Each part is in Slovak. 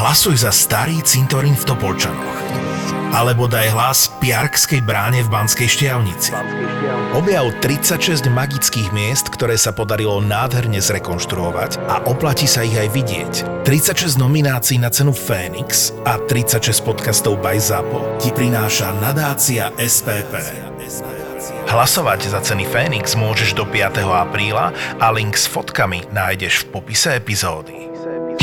Hlasuj za starý cintorín v Topolčanoch. Alebo daj hlas Piarkskej bráne v Banskej Štiavnici. Objav 36 magických miest, ktoré sa podarilo nádherne zrekonštruovať a oplatí sa ich aj vidieť. 36 nominácií na cenu Fénix a 36 podcastov by ZAPO ti prináša nadácia SPP. Hlasovať za ceny Fénix môžeš do 5. apríla a link s fotkami nájdeš v popise epizódy.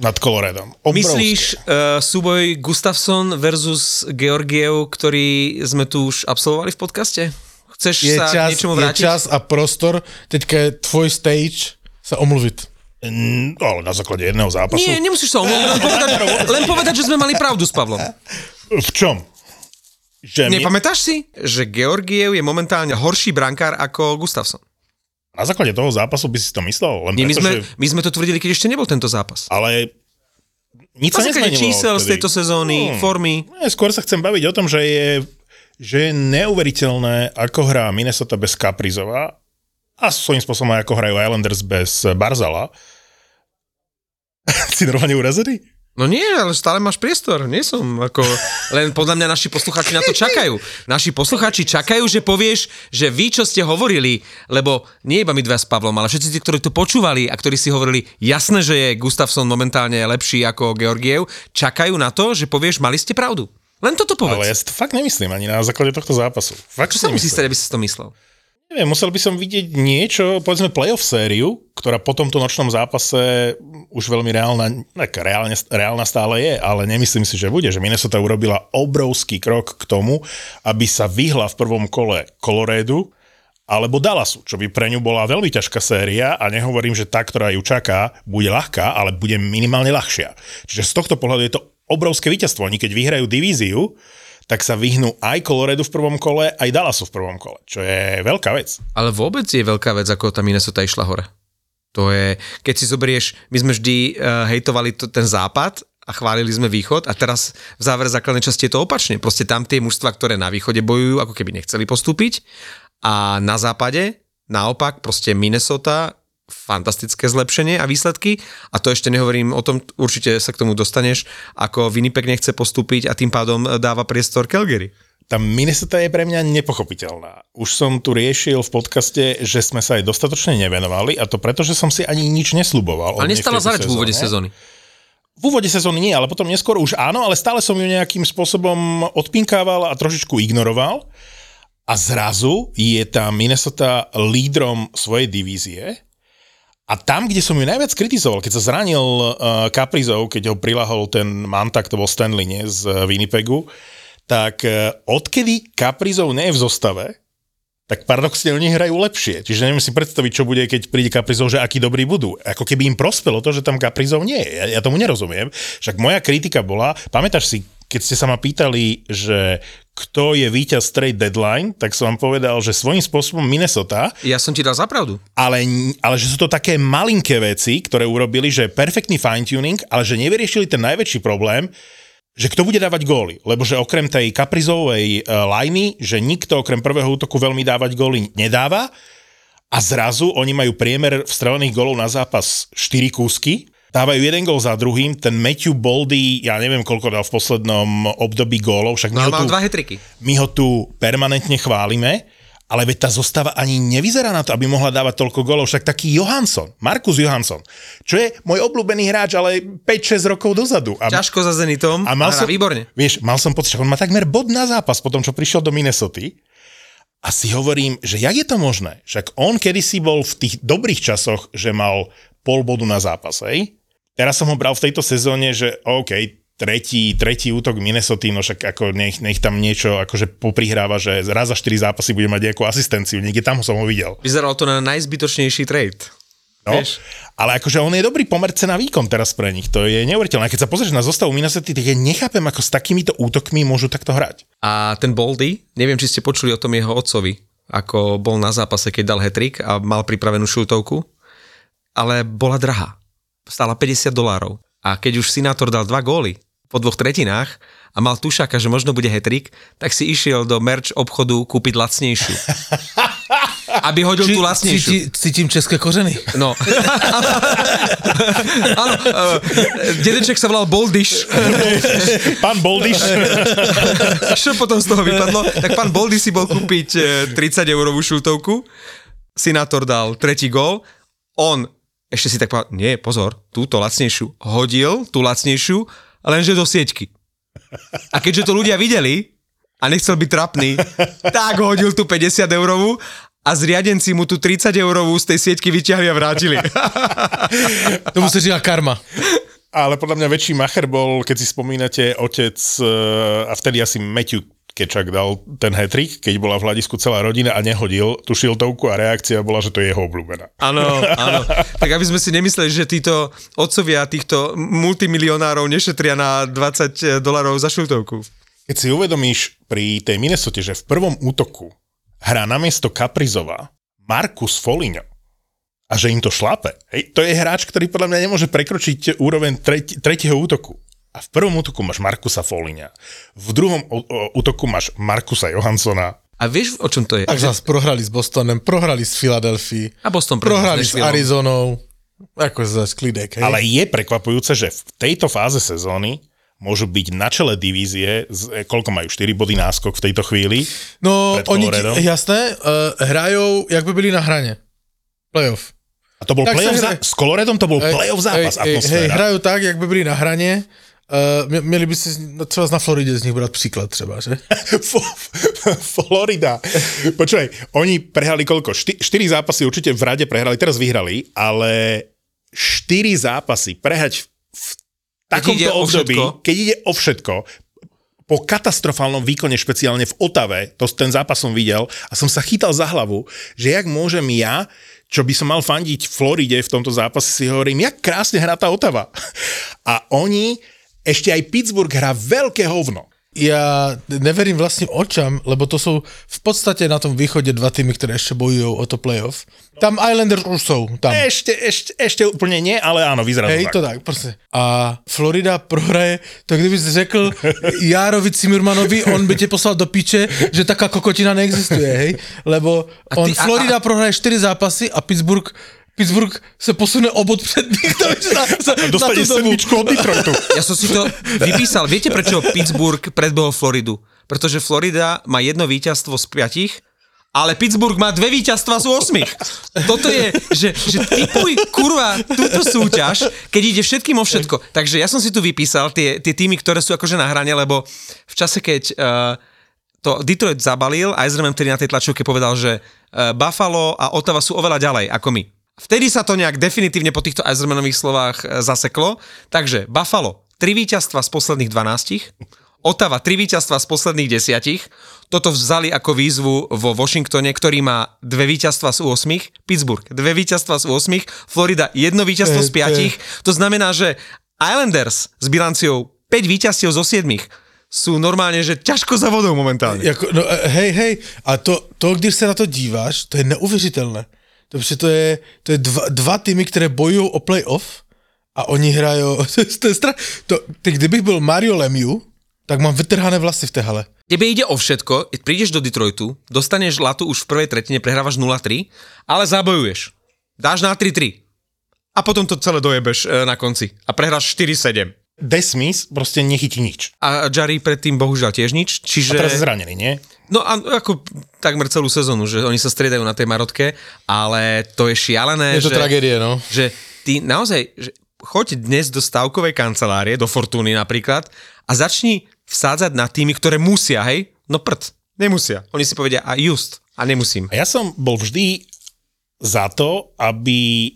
nad Coloredom. Obrovské. Myslíš uh, súboj Gustafsson versus Georgiev, ktorý sme tu už absolvovali v podcaste? Chceš je sa čas, k niečomu vrátiť? Je čas a prostor, teďka je tvoj stage sa omluviť. Mm, ale na základe jedného zápasu. Nie, nemusíš sa omluviť, len povedať, len povedať, že sme mali pravdu s Pavlom. V čom? Že Nepamätáš si, že Georgiev je momentálne horší brankár ako Gustafsson? Na základe toho zápasu by si to myslel? Len Nie, preto, my, sme, že... my sme to tvrdili, keď ešte nebol tento zápas. Ale nič sa nezmenilo. čísel z tejto sezóny, hmm. formy. Nie, skôr sa chcem baviť o tom, že je, že je neuveriteľné, ako hrá Minnesota bez Kaprizova a svojím spôsobom aj ako hrajú Islanders bez Barzala. si normálne urazený? No nie, ale stále máš priestor, nie som ako... Len podľa mňa naši posluchači na to čakajú. Naši posluchači čakajú, že povieš, že vy, čo ste hovorili, lebo nie iba my dva s Pavlom, ale všetci tí, ktorí to počúvali a ktorí si hovorili, jasné, že je Gustafsson momentálne lepší ako Georgiev, čakajú na to, že povieš, mali ste pravdu. Len toto povedz. Ale ja si to fakt nemyslím ani na základe tohto zápasu. Fakt čo sa musí stať, aby si to myslel? Neviem, musel by som vidieť niečo, povedzme playoff sériu, ktorá po tomto nočnom zápase už veľmi reálna, tak reálne, reálna stále je, ale nemyslím si, že bude, že Minnesota urobila obrovský krok k tomu, aby sa vyhla v prvom kole Colorédu, alebo Dallasu, čo by pre ňu bola veľmi ťažká séria a nehovorím, že tá, ktorá ju čaká, bude ľahká, ale bude minimálne ľahšia. Čiže z tohto pohľadu je to obrovské víťazstvo. Oni keď vyhrajú divíziu, tak sa vyhnú aj Coloredu v prvom kole, aj Dallasu v prvom kole, čo je veľká vec. Ale vôbec je veľká vec, ako tá Minnesota išla hore. To je, keď si zoberieš, my sme vždy uh, hejtovali to, ten západ a chválili sme východ a teraz v závere základnej časti je to opačne. Proste tam tie mužstva, ktoré na východe bojujú, ako keby nechceli postúpiť a na západe naopak proste Minnesota fantastické zlepšenie a výsledky a to ešte nehovorím o tom, určite sa k tomu dostaneš, ako Winnipeg nechce postúpiť a tým pádom dáva priestor Calgary. Tá Minnesota je pre mňa nepochopiteľná. Už som tu riešil v podcaste, že sme sa aj dostatočne nevenovali a to preto, že som si ani nič nesľuboval. Ale nestala zareč v úvode sezóny. V úvode sezóny nie, ale potom neskôr už áno, ale stále som ju nejakým spôsobom odpinkával a trošičku ignoroval. A zrazu je tá Minnesota lídrom svojej divízie a tam, kde som ju najviac kritizoval, keď sa zranil uh, Kaprizov, keď ho prilahol ten mantak, to bol Stanley, nie, z uh, Winnipegu, tak uh, odkedy Kaprizov nie je v zostave, tak paradoxne oni hrajú lepšie. Čiže neviem si predstaviť, čo bude, keď príde Kaprizov, že akí dobrí budú. Ako keby im prospelo to, že tam Kaprizov nie je. Ja, ja tomu nerozumiem. Však moja kritika bola, pamätáš si, keď ste sa ma pýtali, že kto je víťaz trade deadline, tak som vám povedal, že svojím spôsobom Minnesota. Ja som ti dal za pravdu. Ale, ale že sú to také malinké veci, ktoré urobili, že perfektný fine-tuning, ale že nevyriešili ten najväčší problém, že kto bude dávať góly. Lebo že okrem tej kaprizovej uh, lajny, že nikto okrem prvého útoku veľmi dávať góly nedáva a zrazu oni majú priemer vstrelených gólov na zápas 4 kúsky dávajú jeden gól za druhým, ten Matthew Boldy, ja neviem koľko dal v poslednom období gólov, však my, no, ho tu, dva hetriky. my ho tu permanentne chválime, ale veď tá zostava ani nevyzerá na to, aby mohla dávať toľko golov. Však taký Johansson, Markus Johansson, čo je môj obľúbený hráč, ale 5-6 rokov dozadu. A, Ťažko za Zenitom, a mal som, výborne. Vieš, mal som pocit, že on má takmer bod na zápas po tom, čo prišiel do Minnesota. A si hovorím, že jak je to možné? Však on kedysi bol v tých dobrých časoch, že mal pol bodu na zápas, hej? Teraz som ho bral v tejto sezóne, že OK, tretí, tretí útok Minnesota, no však ako nech, nech tam niečo akože poprihráva, že raz za 4 zápasy bude mať nejakú asistenciu, niekde tam som ho videl. Vyzeralo to na najzbytočnejší trade. No, Vieš? ale akože on je dobrý pomer cena výkon teraz pre nich, to je neuveriteľné. Keď sa pozrieš na zostavu Minnesota, tak ja nechápem, ako s takýmito útokmi môžu takto hrať. A ten Boldy, neviem, či ste počuli o tom jeho otcovi, ako bol na zápase, keď dal hetrik a mal pripravenú šultovku, ale bola drahá. Stála 50 dolárov. A keď už Sinátor dal dva góly po dvoch tretinách a mal tušaka, že možno bude hetrik, tak si išiel do merch obchodu kúpiť lacnejšiu. Aby hodil tú lacnejšiu. Cíti, cítim české kořeny. No. Áno, uh, dedeček sa volal Boldiš. Pán Boldiš, Čo potom z toho vypadlo? Tak pán Boldy si bol kúpiť e, 30 eurovú šultovku, Sinátor dal tretí gól, on ešte si tak povedal, nie, pozor, túto lacnejšiu hodil, tú lacnejšiu, lenže do sieťky. A keďže to ľudia videli a nechcel byť trapný, tak hodil tú 50 eurovú a zriadenci mu tú 30 eurovú z tej sieťky vyťahli a vrátili. Tomu se říká karma. ale podľa mňa väčší macher bol, keď si spomínate, otec, eh, a vtedy asi Matthew Kečak dal ten hetrik, keď bola v hľadisku celá rodina a nehodil tú šiltovku a reakcia bola, že to je jeho obľúbená. Áno, áno. Tak aby sme si nemysleli, že títo otcovia týchto multimilionárov nešetria na 20 dolarov za šiltovku. Keď si uvedomíš pri tej Minnesota, že v prvom útoku hrá namiesto Kaprizova Markus Foligno a že im to šlape, hej, to je hráč, ktorý podľa mňa nemôže prekročiť úroveň treti, tretieho útoku. A v prvom útoku máš Markusa Folinia, v druhom útoku máš Markusa Johanssona, A vieš, o čom to je? Tak zase prohrali s Bostonem, prohrali s Filadelfii, A Boston prohrali s. Arizonou. Ako zase klidek, hej? ale je prekvapujúce, že v tejto fáze sezóny môžu byť na čele divízie, z, koľko majú, 4 body náskok v tejto chvíli. No, oni, jasné, uh, hrajou, jak by byli na hraně. Playoff. A to bol Tak playoff hra- s Coloredom to bol playoff zápas, hej, hej, atmosféra. hrajou tak, jak by byli na hraně. Uh, mě- měli by si no, třeba na Floridě z nich brát příklad třeba, že? Florida. Počúvaj, oni prehrali koľko? 4 zápasy určite v rade prehrali, teraz vyhrali, ale 4 zápasy prehrať v takomto období, keď ide o všetko, po katastrofálnom výkone, špeciálne v Otave, to ten zápas som videl a som sa chytal za hlavu, že jak môžem ja, čo by som mal fandiť Floride v tomto zápase, si hovorím, jak krásne hrá tá Otava. A oni, ešte aj Pittsburgh hrá veľké hovno. Já neverím vlastním očam, lebo to jsou v podstatě na tom východě dva týmy, které ještě bojují o to playoff. Tam Islanders už jsou, tam. Ešte, ešte, ešte úplne nie, ale áno, vyzerá Hej, to to tak. tak, prostě. A Florida prohraje, to kdybys řekl Járovi Cimrmanovi, on by tě poslal do píče, že taká kokotina neexistuje, hej? Lebo on ty- a- Florida prohraje 4 zápasy a Pittsburgh Pittsburgh se posune o bod na, za, na Dostane sedmičku od Detroitu. Ja som si to vypísal. Viete, prečo Pittsburgh predbehol Floridu? Pretože Florida má jedno víťazstvo z piatich, ale Pittsburgh má dve víťazstva z 8. Toto je, že, že typuj kurva túto súťaž, keď ide všetkým o všetko. Takže ja som si tu vypísal tie, tie týmy, ktoré sú akože na hrane, lebo v čase, keď uh, to Detroit zabalil, Eiserman vtedy na tej tlačovke povedal, že uh, Buffalo a Ottawa sú oveľa ďalej ako my. Vtedy sa to nejak definitívne po týchto Eisermanových slovách e, zaseklo. Takže Buffalo, tri víťazstva z posledných 12, Ottawa, tri víťazstva z posledných 10, toto vzali ako výzvu vo Washingtone, ktorý má dve víťazstva z 8, Pittsburgh, dve víťazstva z 8, Florida, jedno víťazstvo z To je- 5. To znamená, že Islanders s bilanciou 5 víťazstiev zo 7 sú normálne, že ťažko za vodou momentálne. Jako, no, eh, hej, hej, a to, to, když se na to díváš, to je neuvěřitelné. To, protože to je, to je dva, dva týmy, které bojují o playoff a oni hrajou, to, je- strach. To, ty, kdybych byl Mario Lemieux, tak mám vytrhané vlasy v té hale. Tebe ide o všetko, prídeš do Detroitu, dostaneš latu už v prvej tretine, prehrávaš 0-3, ale zabojuješ. Dáš na 3-3. A potom to celé dojebeš e, na konci. A prehráš 4-7. Desmis proste nechytí nič. A Jari predtým bohužiaľ tiež nič, A čiže... teraz je zranený, nie? No a ako takmer celú sezónu, že oni sa striedajú na tej marotke, ale to je šialené, Je to že, tragédie, no. že ty naozaj, že choď dnes do stavkovej kancelárie, do Fortuny napríklad a začni vsádzať na týmy, ktoré musia, hej? No prd, nemusia. Oni si povedia a just, a nemusím. A ja som bol vždy za to, aby,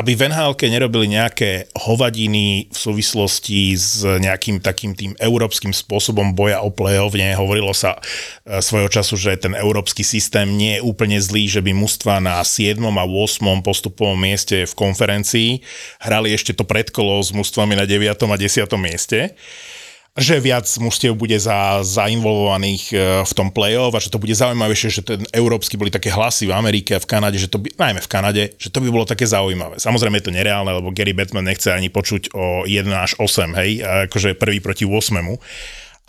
aby v nhl nerobili nejaké hovadiny v súvislosti s nejakým takým tým európskym spôsobom boja o play-off. Nie, hovorilo sa e, svojho času, že ten európsky systém nie je úplne zlý, že by mužstva na 7. a 8. postupovom mieste v konferencii hrali ešte to predkolo s mužstvami na 9. a 10. mieste že viac mužstiev bude za, zainvolvovaných e, v tom play-off a že to bude zaujímavejšie, že ten európsky boli také hlasy v Amerike a v Kanade, že to by, najmä v Kanade, že to by bolo také zaujímavé. Samozrejme je to nereálne, lebo Gary Batman nechce ani počuť o 1 až 8, hej, akože prvý proti 8.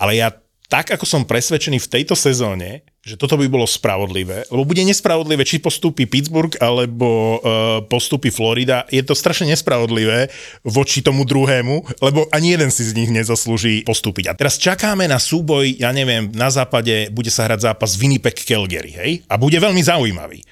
Ale ja tak, ako som presvedčený v tejto sezóne, že toto by bolo spravodlivé, lebo bude nespravodlivé, či postúpi Pittsburgh alebo uh, postúpi Florida, je to strašne nespravodlivé voči tomu druhému, lebo ani jeden si z nich nezaslúži postúpiť. A teraz čakáme na súboj, ja neviem, na západe bude sa hrať zápas Winnipeg-Calgary, hej? A bude veľmi zaujímavý.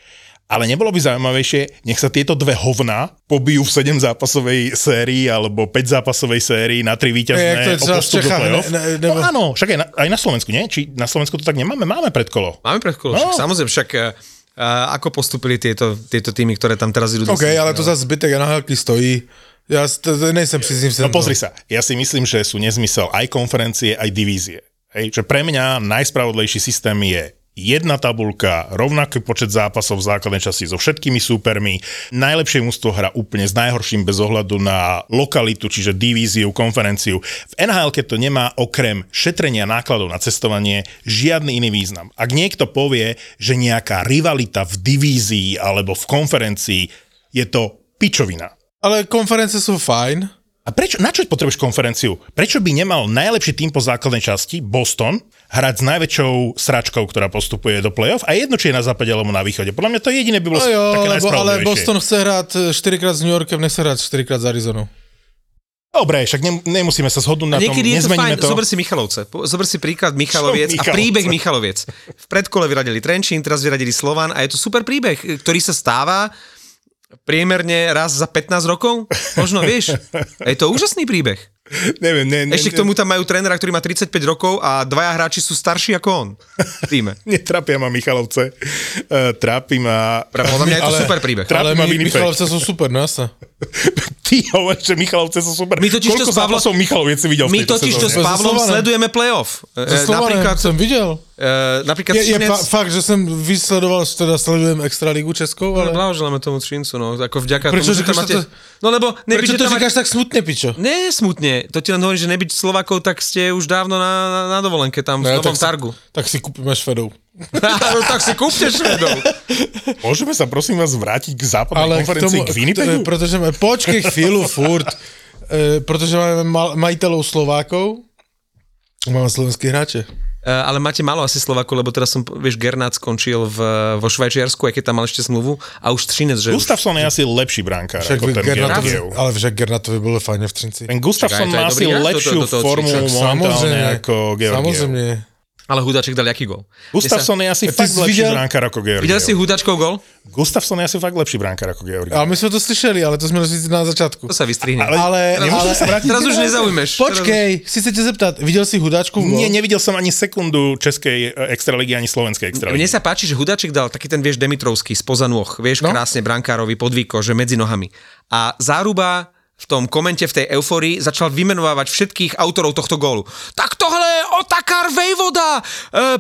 Ale nebolo by zaujímavejšie, nech sa tieto dve hovna pobijú v 7 zápasovej sérii alebo 5 zápasovej sérii na 3 víťazné o postup do play-off. Ne, ne, no áno, však aj na, aj na Slovensku, nie? Či na Slovensku to tak nemáme? Máme predkolo. Máme predkolo, No. však samozrejme, však uh, ako postupili tieto, tieto týmy, ktoré tam teraz idú? do OK, ale to zase zbytek NHL stojí. Ja to nejsem si s ním No pozri sa, ja si myslím, že sú nezmysel aj konferencie, aj divízie. Hej, že pre mňa najspravodlejší systém je jedna tabulka, rovnaký počet zápasov v základnej časti so všetkými súpermi, najlepšie mústvo hra úplne s najhorším bez ohľadu na lokalitu, čiže divíziu, konferenciu. V NHL to nemá okrem šetrenia nákladov na cestovanie žiadny iný význam. Ak niekto povie, že nejaká rivalita v divízii alebo v konferencii je to pičovina. Ale konference sú fajn. A prečo, na čo potrebuješ konferenciu? Prečo by nemal najlepší tým po základnej časti, Boston, hrať s najväčšou sračkou, ktorá postupuje do play-off a jedno, či je na západe alebo na východe. Podľa mňa to jediné by bolo No jo, také lebo, ale. Boston chce hrať 4 krát s New Yorkem, nechce hrať 4 krát s Arizonou. Dobre, však ne, nemusíme sa zhodnúť na tom, Niekedy je to fajn, to. zober si Michalovce. Zober si príklad Michaloviec a Michalovce? príbeh Michaloviec. V predkole vyradili Trenčín, teraz vyradili Slovan a je to super príbeh, ktorý sa stáva priemerne raz za 15 rokov. Možno vieš. Je to úžasný príbeh. Neviem, ne, ne, Ešte k tomu tam majú trénera, ktorý má 35 rokov a dvaja hráči sú starší ako on. Týme. Netrápia ma Michalovce. Uh, trápi ma... Podľa mňa je to Ale- super príbeh. Ale ma my, Winnipeg. Michalovce sú super, no jasne. Ty hovoríš, že Michalovce sú super. My totiž to Koľko s Pavlom- Michaloviec si videl My totiž to s Pavlom sledujeme playoff. E, So Slovanem napríklad, som videl. E, napríklad Je, je Třinec- fa- fakt, že som vysledoval, že teda sledujem Extraligu Českou, Ale ale... blahoželáme tomu Třincu, no, ako vďaka Prečo tomu, že tam máte... to- No lebo Prečo nebyť, že to tam říkáš tak smutne, pičo? Nie, smutne. To ti len hovorí, že nebyť Slovakov, tak ste už dávno na, na, na dovolenke tam v No, Novom tak si- Targu. Tak si kúpime Švedov. no tak si kúpte Švedov. Môžeme sa prosím vás vrátiť k západnej Ale k konferencii tomu, k Winnipegu? k- pretože máme, počkej chvíľu, furt, e, pretože máme ma- majiteľov Slovákov, máme slovenských hráče. Uh, ale máte málo asi Slovaku, lebo teraz som, vieš, Gernát skončil v, vo Švajčiarsku, aj keď tam mal ešte zmluvu a už Třinec, že už, Gustafsson je asi lepší brankár Však ako ten Georgiev. ale však Gernatovi bolo fajne v Trinci. Ten Gustafsson má asi lepšiu formu momentálne ako Georgiev. Samozrejme. Ale Hudaček dal jaký gol? Gustafsson je asi fakt lepší videl- brankár ako Georgiev. Videl si Hudačkov gol? Gustafsson je asi fakt lepší brankár ako Georgiev. Ale my sme to slyšeli, ale to sme si na začiatku. To sa vystrihne. Ale, Ale, ale, sa vrátiť Teraz už nezaujmeš. počkej, si sa ťa zeptať, videl si Hudáčku? Nie, nevidel som ani sekundu českej e, extraligy, ani slovenskej extraligy. Mne sa páči, že Hudaček dal taký ten, vieš, Demitrovský spoza nôh, vieš, no? krásne brankárovi podvíko, že medzi nohami. A záruba v tom komente, v tej euforii, začal vymenovávať všetkých autorov tohto gólu. Tak tohle je Otakar Vejvoda, uh,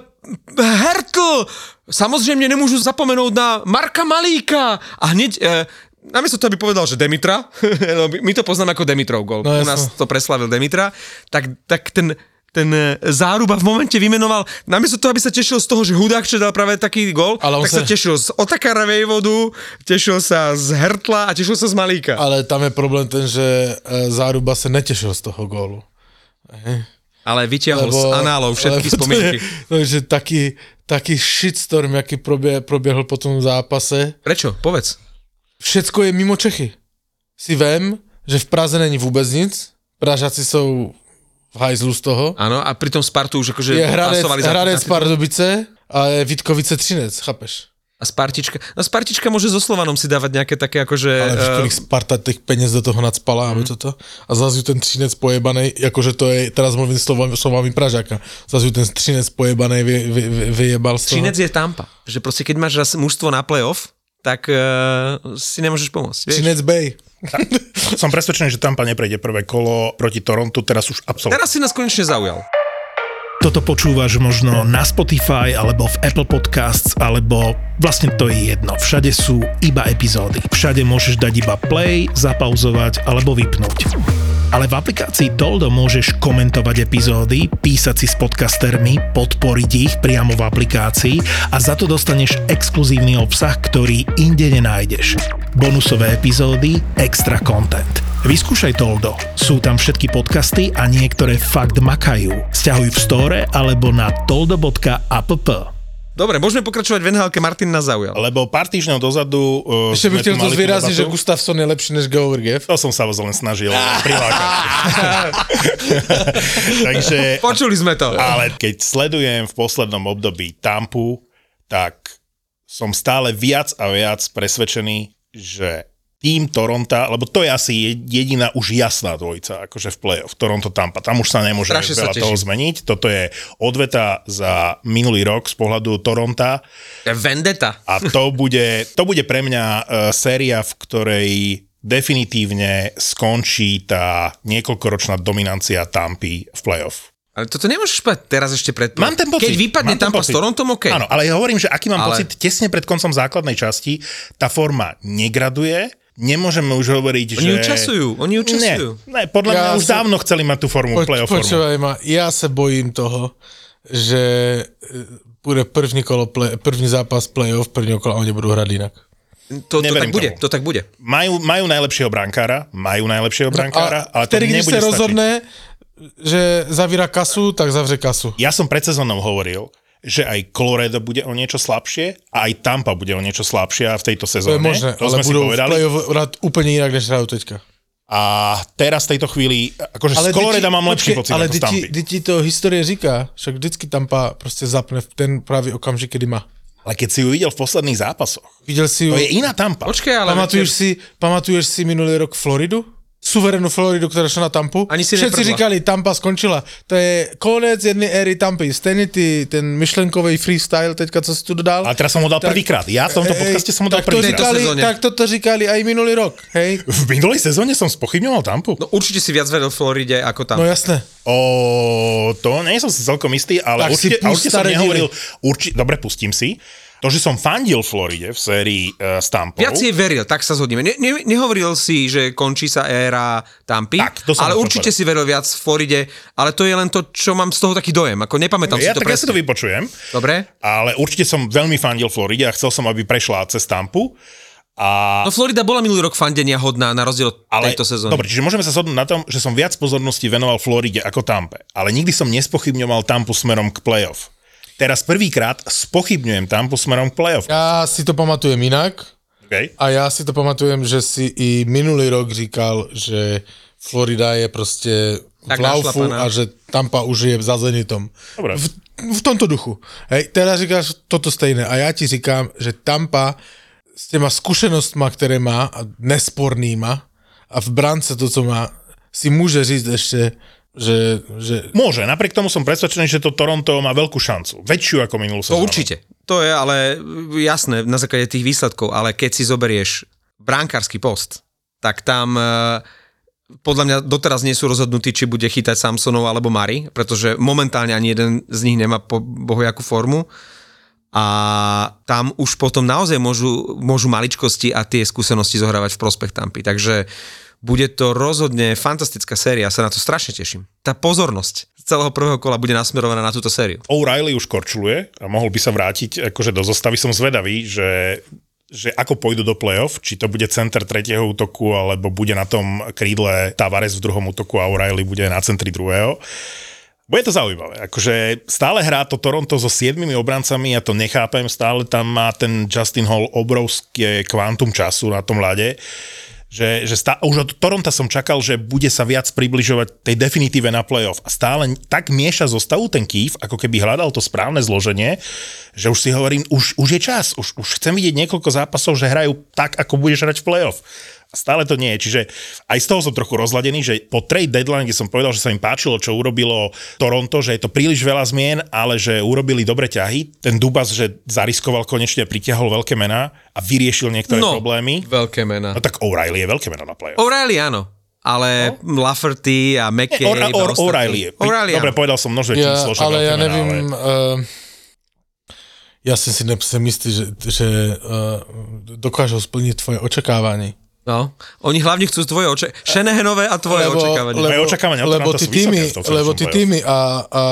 Hertl, samozrejme nemôžu zapomenúť na Marka Malíka. A hneď... Uh, Namiesto toho, aby povedal, že Demitra, my to poznáme ako Demitrov gol, No, u nás to preslavil Demitra, tak, tak ten, ten e, záruba v momente vymenoval, namiesto toho, aby sa tešil z toho, že Hudák čo dal práve taký gol, Ale on tak sa... sa- tešil z Otakara Vejvodu, tešil sa z Hertla a tešil sa z Malíka. Ale tam je problém ten, že e, Záruba sa netešil z toho gólu. Ale vytiahol z análov všetky lebo spomienky. To je, to je že taký, taký shitstorm, aký probie, probiehl po tom zápase. Prečo? Povedz. Všetko je mimo Čechy. Si vem, že v Praze není vůbec nic, Pražáci jsou v hajzlu z toho. Áno, a pritom Spartu už akože Je Hradec, za- Hradec Pardubice a je Vítkovice Třinec, chápeš? A Spartička, no Spartička môže so Slovanom si dávať nejaké také akože... Ale víš, eh, kolik Sparta těch peněz do toho nadspala, aby toto. A zase ten Třinec pojebaný, jakože to je, teraz mluvím slovami, slovami Pražáka, zase ten Třinec pojebaný vy, vy, vy, vyjebal z toho. Třinec je Tampa. Že proste keď máš raz mužstvo na playoff, tak uh, si nemôžeš pomôcť. Vieš? Třinec Bay. Som presvedčený, že Tampa neprejde prvé kolo proti Torontu, teraz už absolútne. Teraz si nás konečne zaujal. Toto počúvaš možno na Spotify alebo v Apple Podcasts, alebo vlastne to je jedno. Všade sú iba epizódy. Všade môžeš dať iba play, zapauzovať alebo vypnúť. Ale v aplikácii Toldo môžeš komentovať epizódy, písať si s podcastermi, podporiť ich priamo v aplikácii a za to dostaneš exkluzívny obsah, ktorý inde nenájdeš. Bonusové epizódy, extra content. Vyskúšaj Toldo. Sú tam všetky podcasty a niektoré fakt makajú. Sťahuj v store alebo na toldo.app. Dobre, môžeme pokračovať v NHL, Martin nás zaujal. Lebo pár týždňov dozadu... Uh, Ešte tu chcel to zvýrazniť, že. Gustafsson je lepší než Georgiev. To som sa vás len snažil prilákať. Takže, Počuli sme to. ale keď sledujem v poslednom období Tampu, tak som stále viac a viac presvedčený, že tým Toronto, lebo to je asi jediná už jasná dvojica, akože v play-off, Toronto-Tampa. Tam už sa nemôže Strašne sa veľa toho teším. zmeniť. Toto je odveta za minulý rok z pohľadu Toronta. Vendetta. A to bude, to bude pre mňa uh, séria, v ktorej definitívne skončí tá niekoľkoročná dominancia Tampy v playoff. Ale toto nemôžeš povedať teraz ešte pred... Mám ten pocit. Keď vypadne Tampa s. Torontom, OK. Áno, ale ja hovorím, že aký mám ale... pocit, tesne pred koncom základnej časti tá forma negraduje, nemôžeme už hovoriť, Oni že... ju časujú, oni ju časujú. Ne, ne, podľa Ja mňa už som- dávno chceli mať tú formu, Poč, playoff formu. počúvaj ma, ja sa bojím toho, že e, bude první, kolo play, první zápas playoff, prvního kola a oni budú hrať inak. To, to tak bude, tomu. to tak bude. Majú, majú najlepšieho brankára, majú najlepšieho brankára, ale to vtedy, nebude sa stačiť. rozhodne, že zavíra kasu, tak zavře kasu. Ja som pred sezónou hovoril, že aj Colorado bude o niečo slabšie a aj Tampa bude o niečo slabšia v tejto To sezóne. je možné, to ale budú v povedali. playoff úplne inak, než hrajú teďka. A teraz v tejto chvíli, akože z Colorado mám lepší pocit ale ako z ty ti, Tampy. ty ti to historie říká, však vždycky Tampa prostě zapne v ten pravý okamžik, kedy má. Ale keď si ju videl v posledných zápasoch, Videl si ju, to je iná Tampa. Počkej, ale... pamatuješ si, pamatuješ si minulý rok Floridu? Suverénnu Floridu, ktorá šla na Tampu. Ani si Všetci neprdla. říkali, Tampa skončila. To je konec jednej éry Tampy. Stejný ty, ten myšlenkový freestyle teďka, co si tu dodal. Ale teraz som ho dal prvýkrát. Ja v tomto Ej, podcaste som ho dal tak to, prvýkrát. říkali, tak toto říkali aj minulý rok, hej? V minulej sezóne som spochybňoval Tampu. No určite si viac veril v Floride ako tam. No jasné. O, to nie som si celkom istý, ale Tak si určite, pust určite som nehovoril, urči, dobre, pustím si. To, že som fandil Floride v sérii uh, s Tampou, Viac si jej veril, tak sa zhodneme. Ne, ne, nehovoril si, že končí sa éra Tampy, Tak, to ale určite povedať. si veril viac v Floride, ale to je len to, čo mám z toho taký dojem. Ako nepamätám ja, si to tak ja si to vypočujem. Dobre? Ale určite som veľmi fandil Floride a chcel som, aby prešla cez Tampu. A, No Florida bola minulý rok fandenia hodná na rozdiel od ale, tejto sezóny. Dobre, čiže môžeme sa shodnúť na tom, že som viac pozornosti venoval Floride ako Tampe. Ale nikdy som nespochybňoval Tampu smerom k playoff. Teraz prvýkrát spochybňujem Tampu smerom k playoff. Ja si to pamatujem inak Okay? a ja si to pamatujem, že si i minulý rok říkal, že Florida je prostě Tak v laufu a že Tampa už je za Zenitom. Dobre. V, v tomto duchu. Hej, teraz říkáš toto stejné a já ti říkám, že Tampa s těma zkušenostma, které má a nespornýma a v brance to, co má, si může říct ještě, že, že Môže, napriek tomu som presvedčený, že to Toronto má veľkú šancu. Väčšiu ako minulú To sezónu. určite. To je ale jasné na základe tých výsledkov, ale keď si zoberieš bránkársky post, tak tam eh, podľa mňa doteraz nie sú rozhodnutí, či bude chytať Samsonov alebo Mari, pretože momentálne ani jeden z nich nemá po bohojakú formu a tam už potom naozaj môžu, môžu maličkosti a tie skúsenosti zohrávať v prospech Tampy. Takže bude to rozhodne fantastická séria, sa na to strašne teším. Tá pozornosť celého prvého kola bude nasmerovaná na túto sériu. O'Reilly už korčuluje a mohol by sa vrátiť akože do zostavy. Som zvedavý, že že ako pôjdu do play-off, či to bude center tretieho útoku, alebo bude na tom krídle Tavares v druhom útoku a O'Reilly bude na centri druhého. Bude to zaujímavé. Akože stále hrá to Toronto so siedmimi obrancami, ja to nechápem, stále tam má ten Justin Hall obrovské kvantum času na tom ľade že, že stá, už od Toronta som čakal, že bude sa viac približovať tej definitíve na playoff a stále tak mieša zostavu ten Kýv, ako keby hľadal to správne zloženie, že už si hovorím, už, už je čas, už, už chcem vidieť niekoľko zápasov, že hrajú tak, ako budeš hrať v playoff. Stále to nie je. Čiže aj z toho som trochu rozladený, že po trade deadline, kde som povedal, že sa im páčilo, čo urobilo Toronto, že je to príliš veľa zmien, ale že urobili dobre ťahy. Ten Dubas, že zariskoval konečne, pritiahol veľké mená a vyriešil niektoré No, problémy. veľké mená. No tak O'Reilly je veľké meno na play O'Reilly áno, ale no? Lafferty a McCabe Or, or. O'Reilly je. O'Reilly, Dobre, áno. povedal som množné Ja, číslo, že ale ja mená, nevím, ale... uh, ja som si nepsem istý, že, že uh, dokážu splniť tvoje očakávanie. No, oni hlavne chcú tvoje oče... Šenehenové a tvoje očakávania. Moje očakávania lebo ty týmy, lebo ty týmy a, a,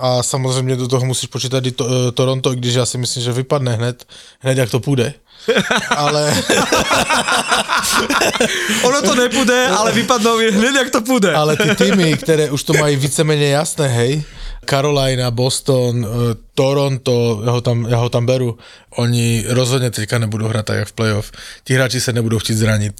a samozrejme do toho musíš počítať i to, e, Toronto, i když ja si myslím, že vypadne hned, hned jak to půjde. Ale Ono to nepůjde, ale vypadnou je hneď, jak to půjde. Ale ty týmy, ktoré už to mají vícemenej jasné, hej, Carolina, Boston, eh, Toronto, ja ho, tam, ja ho tam beru, oni rozhodne teďka nebudú hrať tak, jak v playoff. Ti hráči sa nebudú chtít zraniť.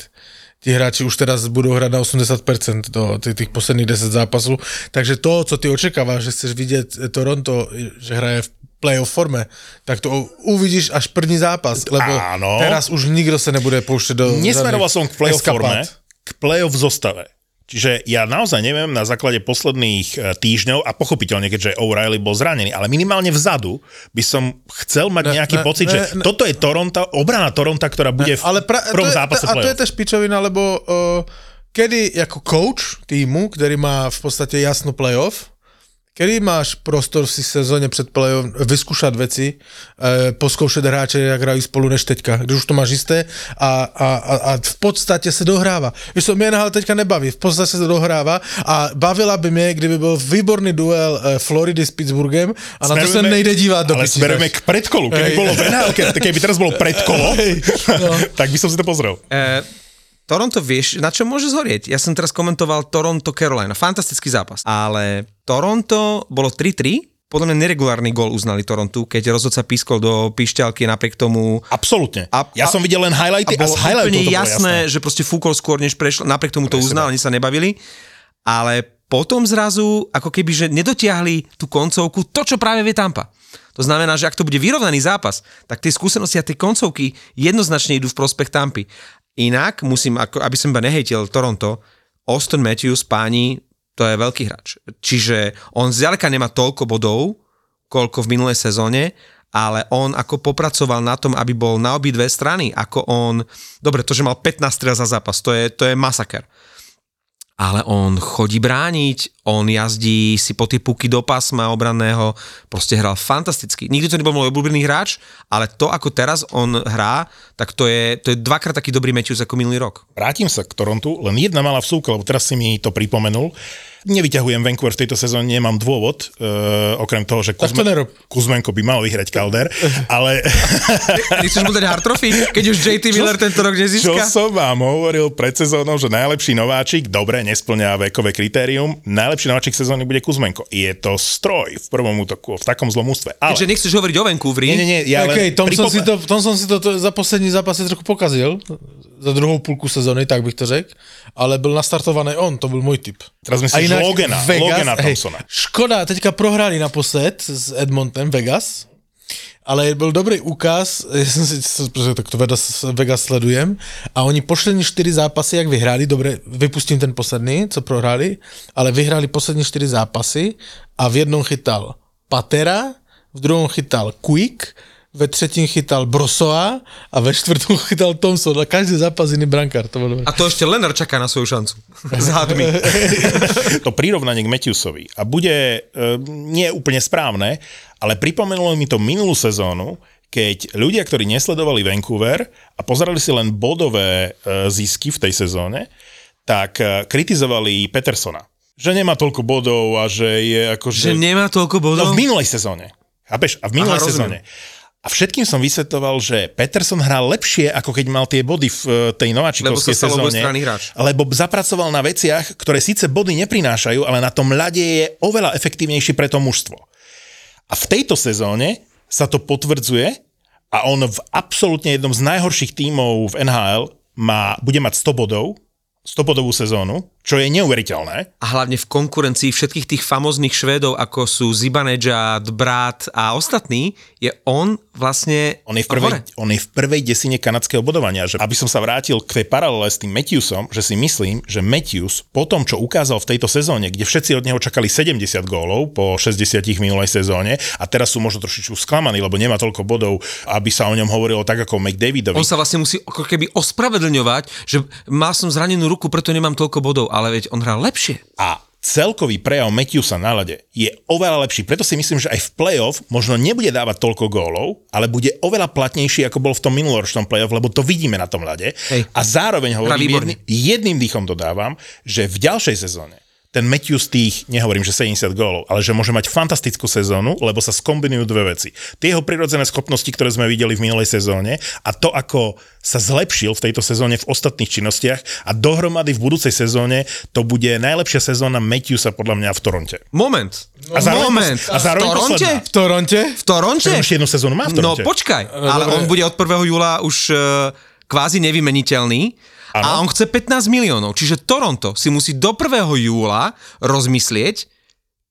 Ti hráči už teraz budú hrať na 80% do tých, posledných 10 zápasov. Takže to, co ty očakávaš, že chceš vidieť Toronto, že hraje v playoff forme, tak to uvidíš až první zápas, lebo Áno. teraz už nikto sa nebude poušťať do Nesmeroval som k playoff forme, k playoff zostave. Čiže ja naozaj neviem na základe posledných e, týždňov a pochopiteľne, keďže O'Reilly bol zranený, ale minimálne vzadu by som chcel mať Ne, nejaký ne, pocit, ne, že ne. toto je Toronto, obrana Toronto, ktorá bude v ale pra, prvom to je, zápase A to je playoff. tež pičovina, lebo uh, kedy ako coach týmu, ktorý má v podstate jasnú playoff, kedy máš prostor si v sezóne před playoff vyskúšať veci, e, poskoušet hráče, jak hrají spolu než teďka, když už to máš jisté a, a, a, a v podstatě se dohrává. Víš co, mě NHL teďka nebaví, v podstatě se to dohrává a bavila by mě, kdyby byl výborný duel e, Floridy s Pittsburghem a na to se Smerujeme- nejde dívat do Ale smerujeme k predkolu. Keby Hej. bolo v NHL, ke- keby teraz bolo predkolo, no. tak by som si to pozrel. E, Toronto, vieš, na čo môže zhorieť? Ja som teraz komentoval Toronto Carolina, fantastický zápas. Ale Toronto bolo 3-3, podľa mňa neregulárny gól uznali Torontu, keď rozhodca pískol do píšťalky napriek tomu Absolútne. A- ja a- som videl len highlighty a, a z highlightov to jasné, jasné. že proste fúkol skôr, než prešiel, napriek tomu to Presne uznal, oni sa nebavili, ale potom zrazu, ako keby, že nedotiahli tú koncovku, to, čo práve vie Tampa. To znamená, že ak to bude vyrovnaný zápas, tak tie skúsenosti a tie koncovky jednoznačne idú v prospech Tampy. Inak, musím, ako, aby som iba nehejtil Toronto, Austin Matthews, páni, to je veľký hráč. Čiže on zďaleka nemá toľko bodov, koľko v minulej sezóne, ale on ako popracoval na tom, aby bol na obidve strany, ako on, dobre, to, že mal 15 strel za zápas, to je, to je masaker. Ale on chodí brániť, on jazdí si po tie puky do pásma obranného, proste hral fantasticky. Nikdy to nebol môj obľúbený hráč, ale to, ako teraz on hrá, tak to je, to je dvakrát taký dobrý Matthews ako minulý rok. Vrátim sa k Torontu, len jedna malá vsúka, lebo teraz si mi to pripomenul. Nevyťahujem Vancouver v tejto sezóne, nemám dôvod, uh, okrem toho, že Tak to. Kuzmenko by mal vyhrať Calder, ale Nechceš mu dať hard trophy, keď už JT Miller tento rok čo nezíska? som vám hovoril pred sezónou, že najlepší nováčik, dobre, nesplňa vekové kritérium, najlepší nováčik sezóny bude Kuzmenko. Je to stroj v prvom útoku, v takom zlom ústve. Ale... Keďže nechceš hovoriť o Vancouveri, Nie, nie, nie, ja Okay, tom, som pripom- si to, tom som si to, to za poslední zápasy trochu pokazil, za druhou půlku sezony, tak bych to řekl, ale byl nastartovaný on, to byl můj typ. Teraz myslíš Logana, Logana Thompsona. škoda, teďka prohráli naposled s Edmontem Vegas, ale byl dobrý úkaz, ja som si, protože tak to Vegas, Vegas sledujem, a oni poslední čtyři zápasy, jak vyhráli, dobre, vypustím ten posledný, co prohráli, ale vyhráli poslední čtyři zápasy a v jednom chytal Patera, v druhom chytal Quick, ve třetím chytal Brosoa a ve štvrtom chytal Thompson a každý zápas iný brankár. To bolo. A to ešte Leonard čaká na svoju šancu. S hadmi. to prirovnanie k Matthewsovi a bude e, nie úplne správne, ale pripomenulo mi to minulú sezónu, keď ľudia, ktorí nesledovali Vancouver a pozerali si len bodové e, zisky v tej sezóne, tak e, kritizovali Petersona. Že nemá toľko bodov a že je akože... Že nemá toľko bodov? No v minulej sezóne. Chápeš? A v minulej Aha, rozumiem. A všetkým som vysvetoval, že Peterson hral lepšie, ako keď mal tie body v e, tej nováčikovskej sezóne. Lebo zapracoval na veciach, ktoré síce body neprinášajú, ale na tom ľade je oveľa efektívnejší pre to mužstvo. A v tejto sezóne sa to potvrdzuje a on v absolútne jednom z najhorších tímov v NHL má, bude mať 100 bodov, 100 bodovú sezónu, čo je neuveriteľné. A hlavne v konkurencii všetkých tých famóznych Švédov, ako sú Zibanejad, Brat a ostatní, je on vlastne On je, v prvej, on je v prvej desine kanadského bodovania. Že aby som sa vrátil k tej paralele s tým Matthewsom, že si myslím, že Matthews po tom, čo ukázal v tejto sezóne, kde všetci od neho čakali 70 gólov po 60 minulej sezóne a teraz sú možno trošičku sklamaní, lebo nemá toľko bodov, aby sa o ňom hovorilo tak ako o McDavidovi. On sa vlastne musí ako keby ospravedlňovať, že mal som zranenú ruku, preto nemám toľko bodov, ale veď on hral lepšie. A celkový prejav Matthewsa na lade je oveľa lepší. Preto si myslím, že aj v playoff možno nebude dávať toľko gólov, ale bude oveľa platnejší, ako bol v tom minuloročnom playoff, lebo to vidíme na tom lade. Hej. A zároveň hovorím, jedným, jedným dýchom dodávam, že v ďalšej sezóne ten Matthews tých, nehovorím, že 70 gólov, ale že môže mať fantastickú sezónu, lebo sa skombinujú dve veci. Tie jeho prirodzené schopnosti, ktoré sme videli v minulej sezóne a to, ako sa zlepšil v tejto sezóne v ostatných činnostiach a dohromady v budúcej sezóne to bude najlepšia sezóna Matthewsa podľa mňa v Toronte. Moment. A zároveň Moment. a zároveň v Toronte? posledná. V Toronte? V Toronte? Už jednu sezónu má v No Toronte. počkaj, ale dobre. on bude od 1. júla už uh, kvázi nevymeniteľný a on chce 15 miliónov. Čiže Toronto si musí do 1. júla rozmyslieť,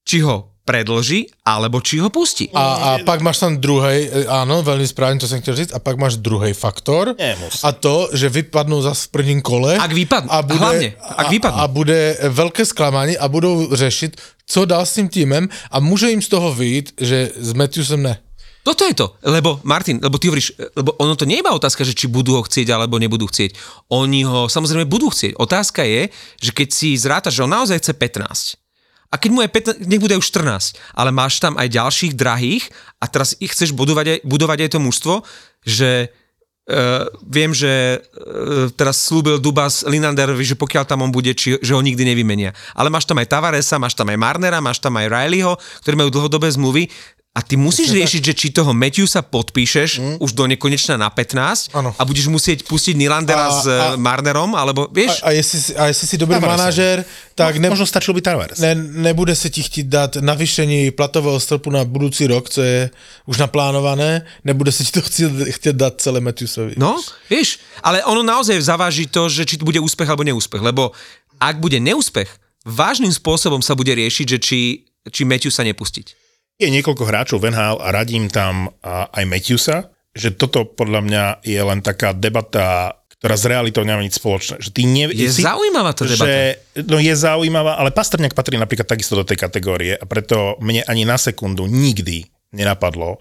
či ho predlží, alebo či ho pustí. A, a pak máš tam druhý, áno, veľmi správne, to som chcel říct, a pak máš druhý faktor. Nemusí. A to, že vypadnú zase v prvním kole. Ak vypadnú, A bude, hlavne, ak vypadnú. A, a bude veľké sklamanie a budou řešit, co dál s tím týmem a může jim z toho vyjít, že s Matthewsem ne. Toto je to, lebo Martin, lebo ty hovoríš, lebo ono to nie je iba otázka, že či budú ho chcieť alebo nebudú chcieť. Oni ho samozrejme budú chcieť. Otázka je, že keď si zrátaš, že on naozaj chce 15, a keď mu je 15, nech bude už 14, ale máš tam aj ďalších drahých a teraz ich chceš budovať aj, budovať aj to mužstvo, že Uh, viem, že uh, teraz slúbil Dubas Linanderovi, že pokiaľ tam on bude, či, že ho nikdy nevymenia. Ale máš tam aj Tavaresa, máš tam aj Marnera, máš tam aj Rileyho, ktorí majú dlhodobé zmluvy a ty musíš riešiť, že či toho Matthewsa podpíšeš mm. už do nekonečna na 15 Áno. a budeš musieť pustiť Nylandera A- s a- a, Marnerom, alebo vieš, A, a, jestli, si- a jestli si dobrý Tavares. manažer, tak ne, Možno stačil by Tavares. ne, nebude se ti chtít dát navýšení platového stropu na budoucí rok, co je už naplánované, nebude se ti to chcieť, chcieť dát celé Matthewsovi. No, vieš, ale ono naozaj zaváži to, že či to bude úspech alebo neúspech, lebo ak bude neúspech, vážnym spôsobom sa bude riešiť, že či, či Matthew sa nepustiť. Je niekoľko hráčov v NHL a radím tam aj Matthewsa, že toto podľa mňa je len taká debata, ktorá s realitou nemá nič spoločné. Že ty ne, Je si, zaujímavá tá debata. Že, no je zaujímavá, ale Pastrňák patrí napríklad takisto do tej kategórie a preto mne ani na sekundu nikdy nenapadlo,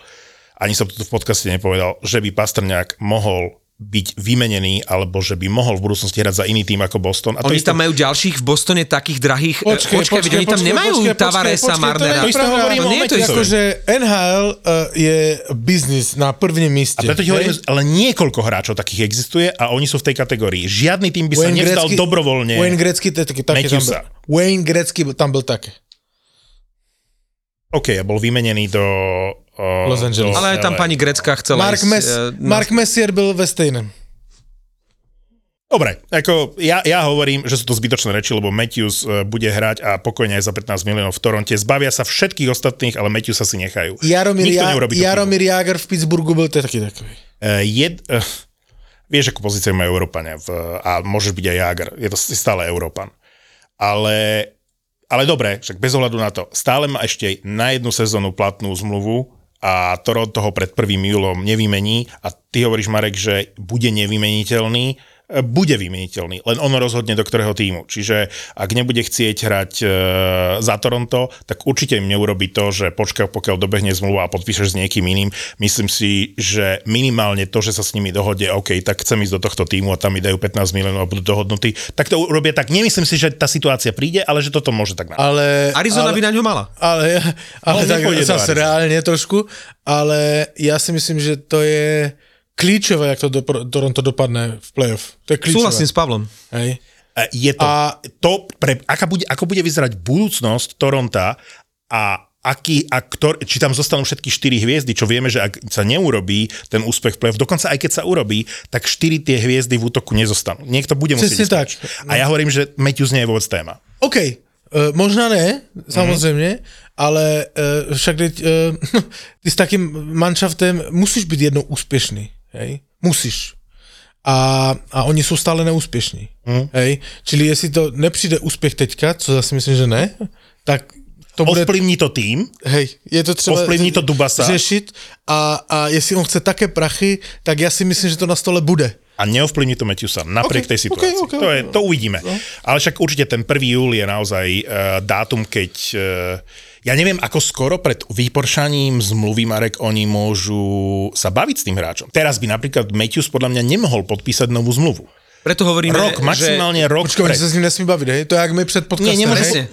ani som to v podcaste nepovedal, že by Pastrňák mohol byť vymenený, alebo že by mohol v budúcnosti hrať za iný tým ako Boston. A to Oni isté- tam majú ďalších v Bostone takých drahých... Počkej, Počkej, počkej, počkej, oni tam počkej, nemajú počkej, Tavaresa, Marnera. je To isté hovorím No o nie je to. Akože NHL uh, je biznis na prvním míste. A preto ti hovorím, ale niekoľko hráčov takých existuje a oni sú v tej kategórii. Žiadny tým by sa nevzdal dobrovoľne. Wayne Gretzky, to je taký, taký tam byl. Wayne Gretzky tam byl také. OK, a bol vymenený do... Uh, Los Angeles. Ale aj tam pani Grecka chcela Mark, ísť, Mes, eh, na- Mark Messier byl ve stejném. Dobre, ako ja, ja hovorím, že sú to zbytočné reči, lebo Matthews eh, bude hrať a pokojne aj za 15 miliónov v Toronte. Zbavia sa všetkých ostatných, ale Matthews sa si nechajú. Jaromír, Nikto ja, Jaromír Jager v Pittsburghu byl to je taký takový. Uh, jed, uh, vieš, akú pozíciu majú Európania v, a môžeš byť aj Jager. Je to stále Európan. Ale, ale dobre, však bez ohľadu na to. Stále má ešte na jednu sezónu platnú zmluvu a Toronto ho pred 1. júlom nevymení a ty hovoríš, Marek, že bude nevymeniteľný bude vymeniteľný, len ono rozhodne do ktorého týmu. Čiže ak nebude chcieť hrať e, za Toronto, tak určite im neurobi to, že počka, pokiaľ dobehne zmluva a podpíšeš s niekým iným. Myslím si, že minimálne to, že sa s nimi dohodne, OK, tak chcem ísť do tohto týmu a tam mi dajú 15 miliónov a budú dohodnutí, tak to urobia tak. Nemyslím si, že tá situácia príde, ale že toto môže tak na. Ale, Arizona ale, by na ňo mala. ale, ale On tak nepôjde do zase reálne trošku, ale ja si myslím, že to je klíčové, jak to do, Toronto dopadne v playoff. To je klíčové. Súhlasím s Pavlom. Hej. E, Je to, A- to pre, aká bude, ako bude vyzerať budúcnosť Toronta a aký, a ktor, či tam zostanú všetky štyri hviezdy, čo vieme, že ak sa neurobí ten úspech v play dokonca aj keď sa urobí, tak štyri tie hviezdy v útoku nezostanú. Niekto bude musieť ísť tak. A ja hovorím, že Matthews nie je vôbec téma. OK, Uh, možná ne, samozřejmě, mm-hmm. ale uh, však uh, ty s takým manšaftem musíš být jednou úspěšný, hej? Musíš. a, a oni jsou stále neúspěšní. Hmm. Hej? Čili jestli to nepřijde úspěch teďka, co já si myslím, že ne, tak to bude... Ovplyvní to tým, Hej, je to třeba Ovplyvní to Dubasa. řešit a, a jestli on chce také prachy, tak já si myslím, že to na stole bude. a neovplyvní to Matthewsa napriek Ok, tej situácii. ok, ok, to, je, to uvidíme. No. Ale však určite ten 1. júl je naozaj uh, dátum, keď... Uh, ja neviem, ako skoro pred vyporšaním zmluvy Marek oni môžu sa baviť s tým hráčom. Teraz by napríklad Matthews podľa mňa nemohol podpísať novú zmluvu. Preto hovoríme, Rok, maximálne rok Počkej, pred. se s ním nesmí bavit, hej? To je jak my před podcastem. Nie, nemôže hej?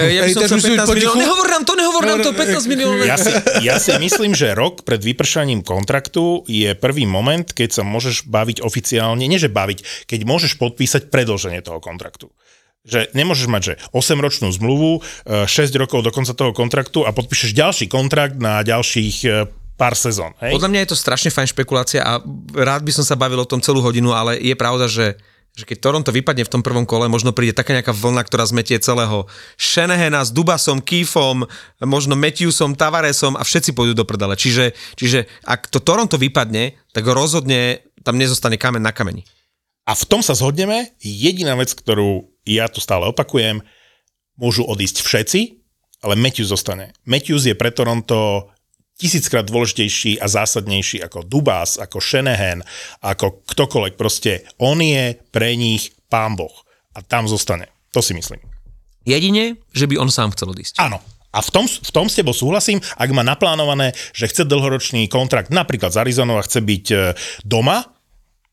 Ja by som chcel už 15 potichu. miliónov. Nehovor nám to, nehovor nám to, 15 miliónov. Ja si, ja si myslím, že rok pred vypršaním kontraktu je prvý moment, keď sa môžeš baviť oficiálne, nie že baviť, keď môžeš podpísať predlženie toho kontraktu. Že nemôžeš mať, že 8-ročnú zmluvu, 6 rokov do konca toho kontraktu a podpíšeš ďalší kontrakt na ďalších e, pár sezón. Hej? Podľa mňa je to strašne fajn špekulácia a rád by som sa bavil o tom celú hodinu, ale je pravda, že že keď Toronto vypadne v tom prvom kole, možno príde taká nejaká vlna, ktorá zmetie celého Shanahana s Dubasom, Keefom, možno Matthewsom, Tavaresom a všetci pôjdu do prdele. Čiže, čiže ak to Toronto vypadne, tak rozhodne tam nezostane kamen na kameni. A v tom sa zhodneme. Jediná vec, ktorú ja tu stále opakujem, môžu odísť všetci, ale Matthews zostane. Matthews je pre Toronto tisíckrát dôležitejší a zásadnejší ako Dubas, ako Shanahan, ako ktokoľvek. Proste on je pre nich pán boh. A tam zostane. To si myslím. Jedine, že by on sám chcel odísť. Áno. A v tom, v tom s tebou súhlasím, ak má naplánované, že chce dlhoročný kontrakt napríklad z Arizonou a chce byť e, doma,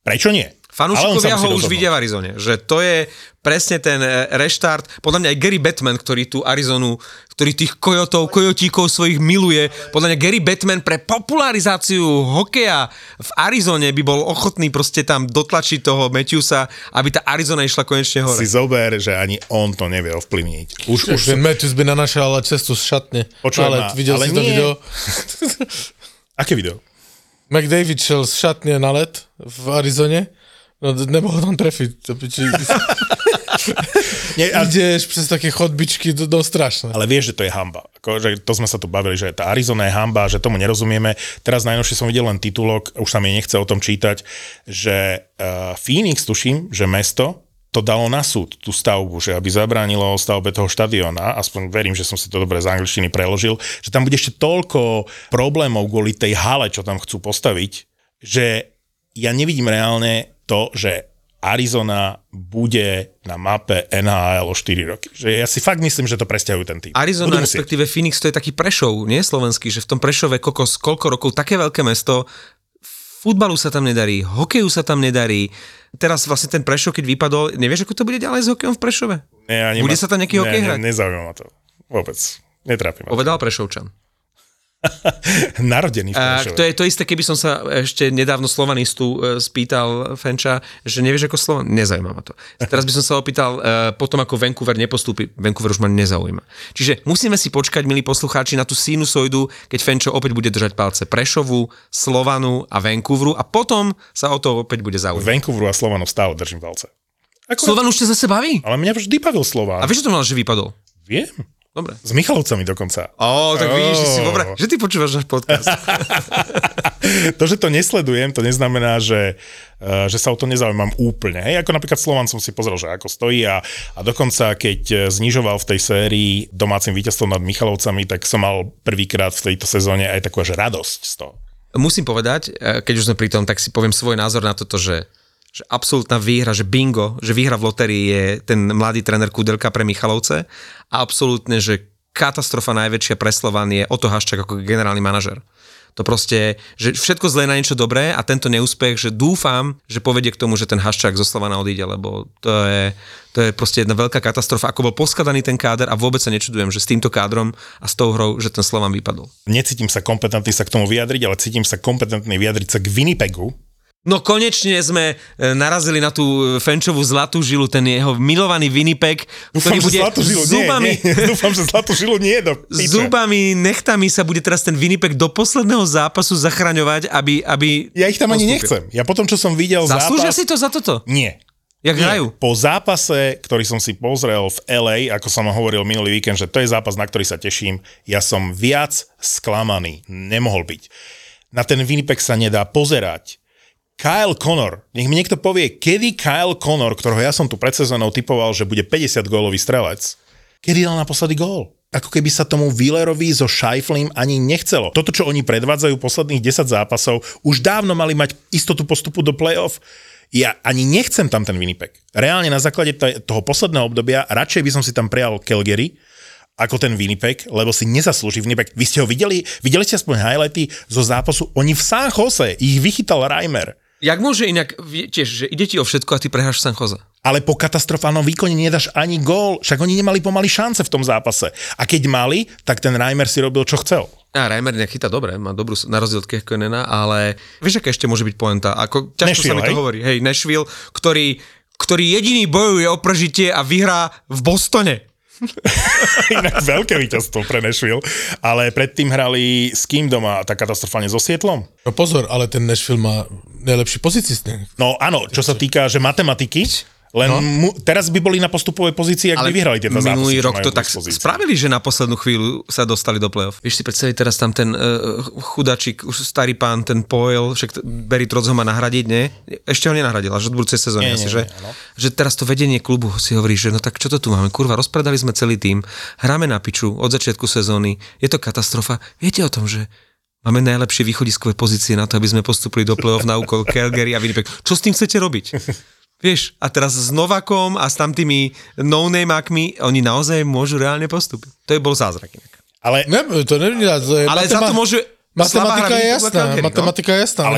prečo nie? Fanúšikovia ho už vidia v Arizone, že to je presne ten e, reštart. Podľa mňa aj Gary Batman, ktorý tú Arizonu, ktorý tých kojotov, kojotíkov svojich miluje, podľa mňa Gary Batman pre popularizáciu hokeja v Arizone by bol ochotný proste tam dotlačiť toho Matthewsa, aby tá Arizona išla konečne hore. Si zober, že ani on to nevie ovplyvniť. Už, už Ten Matthews by nanašal cestu z šatne. Počujem ale ma, videl ale si to nie. video? Aké video? McDavid šel z šatne na let v Arizone, no nemohl tam trefiť. To piči, Nie, ale, ideš přes také chodbičky, to, to strašné. ale vieš, že to je hamba. Ako, že to sme sa tu bavili, že tá Arizona je hamba, že tomu nerozumieme. Teraz najnovšie som videl len titulok, už sa mi nechce o tom čítať, že uh, Phoenix, tuším, že mesto to dalo na súd, tú stavbu, že aby zabránilo stavbe toho štadiona, aspoň verím, že som si to dobre z angličtiny preložil, že tam bude ešte toľko problémov kvôli tej hale, čo tam chcú postaviť, že ja nevidím reálne to, že Arizona bude na mape NHL o 4 roky. Že ja si fakt myslím, že to presťahujú ten tým. Arizona, respektíve Phoenix, to je taký Prešov, nie slovenský, že v tom Prešove kokos, koľko rokov, také veľké mesto, futbalu sa tam nedarí, hokeju sa tam nedarí. Teraz vlastne ten Prešov, keď vypadol, nevieš, ako to bude ďalej s hokejom v Prešove? Nie, ani Bude ma- sa tam nejaký hokej ne, hrať? Ne, nezaujíma ma to. Vôbec. Netrápi ma. Povedal Prešovčan. Narodený v Prešove. to je to isté, keby som sa ešte nedávno slovanistu e, spýtal Fenča, že nevieš ako Slovan... Nezaujíma ma to. Teraz by som sa opýtal, e, potom ako Vancouver nepostúpi, Vancouver už ma nezaujíma. Čiže musíme si počkať, milí poslucháči, na tú sinusoidu, keď Fenčo opäť bude držať palce Prešovu, Slovanu a Vancouveru a potom sa o to opäť bude zaujímať. Vancouveru a Slovanu stále držím palce. Ako, Slovan už ťa zase baví? Ale mňa vždy bavil Slován. A vieš, čo to mal, že vypadol? Viem. Dobre. S Michalovcami dokonca. Ó, tak vidíš, že si Ó. dobre, že ty počúvaš náš podcast. to, že to nesledujem, to neznamená, že, uh, že sa o to nezaujímam úplne. Hej, ako napríklad Slovan som si pozrel, že ako stojí a, a dokonca keď eh, znižoval v tej sérii domácim víťazstvom nad Michalovcami, tak som mal prvýkrát v tejto sezóne aj takú až radosť z toho. Musím povedať, e, keď už sme pri tom, tak si poviem svoj názor na toto, že, že absolútna výhra, že bingo, že výhra v lotérii je ten mladý tréner Kudelka pre Michalovce a absolútne, že katastrofa najväčšia pre Slovan je Oto Haščák ako generálny manažer. To proste, že všetko zlé na niečo dobré a tento neúspech, že dúfam, že povedie k tomu, že ten Haščák zo Slovana odíde, lebo to je, to je proste jedna veľká katastrofa. Ako bol poskladaný ten káder a vôbec sa nečudujem, že s týmto kádrom a s tou hrou, že ten Slovan vypadol. Necítim sa kompetentný sa k tomu vyjadriť, ale cítim sa kompetentný vyjadriť sa k Winnipegu, No konečne sme e, narazili na tú e, Fenčovú zlatú žilu, ten jeho milovaný Winnipeg, ktorý Dúfam, bude žilu zubami, nie, nie. Dúfam, že zlatú žilu nie do piče. zubami, nechtami sa bude teraz ten Winnipeg do posledného zápasu zachraňovať, aby... aby Ja ich tam ani postúpil. nechcem. Ja potom, čo som videl Zaslúžia zápas... si to za toto? Nie. Jak Nie. hrajú? Po zápase, ktorý som si pozrel v LA, ako som hovoril minulý víkend, že to je zápas, na ktorý sa teším, ja som viac sklamaný. Nemohol byť. Na ten Winnipeg sa nedá pozerať. Kyle Connor, nech mi niekto povie, kedy Kyle Connor, ktorého ja som tu pred sezónou typoval, že bude 50 gólový strelec, kedy dal naposledy gól? Ako keby sa tomu Willerovi so Scheiflim ani nechcelo. Toto, čo oni predvádzajú posledných 10 zápasov, už dávno mali mať istotu postupu do playoff. Ja ani nechcem tam ten Winnipeg. Reálne na základe toho posledného obdobia radšej by som si tam prijal Calgary, ako ten Winnipeg, lebo si nezaslúži Winnipeg. Vy ste ho videli? Videli ste aspoň highlighty zo zápasu? Oni v San Jose, ich vychytal Reimer. Jak môže inak, tiež, že ide ti o všetko a ty prehráš San Jose. Ale po katastrofálnom výkone nedáš ani gól, však oni nemali pomaly šance v tom zápase. A keď mali, tak ten Reimer si robil, čo chcel. A Reimer nejak chytá dobre, má dobrú, na rozdiel od Kehkonena, ale vieš, aká ešte môže byť poenta? Ako, ťažko Nashville, sa mi to hej? hovorí. Hej, Nashville, ktorý, ktorý jediný bojuje o prežitie a vyhrá v Bostone. Inak veľké víťazstvo pre Nashville. Ale predtým hrali s kým doma, tak katastrofálne so Sietlom? No pozor, ale ten Nashville má najlepší nich. No áno, čo sa týka, že matematiky, len no. mu, teraz by boli na postupovej pozícii, ak by vyhrali tie dva zápasy. minulý rok to tak dispozícii. spravili, že na poslednú chvíľu sa dostali do play-off. Vieš si predstaviť teraz tam ten uh, chudačík, už starý pán, ten Poel, však Barry Trotz ho má nahradiť, nie? Ešte ho nenahradil, až od budúcej sezóny Nie, asi, nie, že? nie, áno. že teraz to vedenie klubu si hovorí, že no tak čo to tu máme? Kurva, rozpredali sme celý tým, hráme na piču od začiatku sezóny, je to katastrofa. Viete o tom, že Máme najlepšie východiskové pozície na to, aby sme postupili do play-off na úkol Calgary a Winnipeg. Čo s tým chcete robiť? Vieš, a teraz s Novakom a s tamtými no-nameákmi oni naozaj môžu reálne postúpiť. To je bol zázrak inak. Ale, Ne, to není rád, to je Ale za to môže... slabá Matematika je jasná, no. matematika je jasná, ale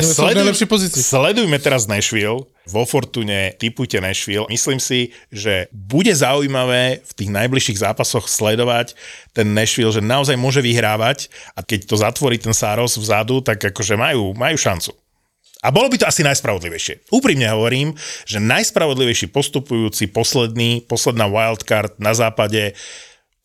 pozícii. sledujme teraz Nashville. Vo Fortune typujte Nashville. Myslím si, že bude zaujímavé v tých najbližších zápasoch sledovať ten Nashville, že naozaj môže vyhrávať a keď to zatvorí ten Sáros vzadu, tak akože majú, majú šancu. A bolo by to asi najspravodlivejšie. Úprimne hovorím, že najspravodlivejší postupujúci posledný, posledná wildcard na západe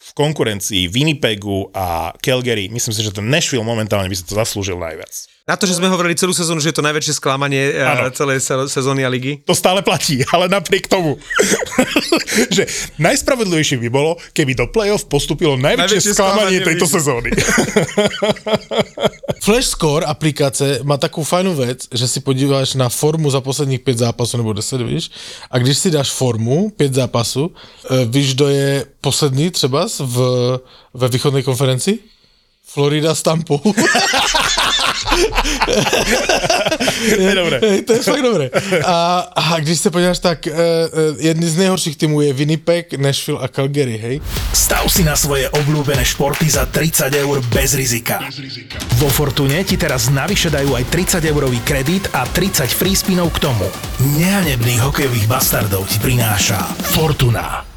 v konkurencii Winnipegu a Calgary, myslím si, že ten Nashville momentálne by si to zaslúžil najviac. Na to, že sme hovorili celú sezónu, že je to najväčšie sklamanie ano. celej se- sezóny a ligy. To stále platí, ale napriek tomu, že najspravodlivejšie by bolo, keby do play-off postupilo najväčšie, Najväčšie sklamanie sklamanie tejto sezóny. Flash Score aplikace má takovou fajnou věc, že si podíváš na formu za posledních pět zápasů nebo deset, víš, a když si dáš formu, pět zápasů, eh, víš, kdo je poslední třeba v, ve východné konferenci? Florida s Tampou. To je dobré. To je fakt dobré. A, a když se podíváš, tak uh, jedný z nejhorších týmů je Winnipeg, Nashville a Calgary, hej. Stav si na svoje obľúbené športy za 30 eur bez rizika. Vo Fortune ti teraz navyše dajú aj 30 eurový kredit a 30 free spinov k tomu. Nehanebných hokejových bastardov ti prináša Fortuna.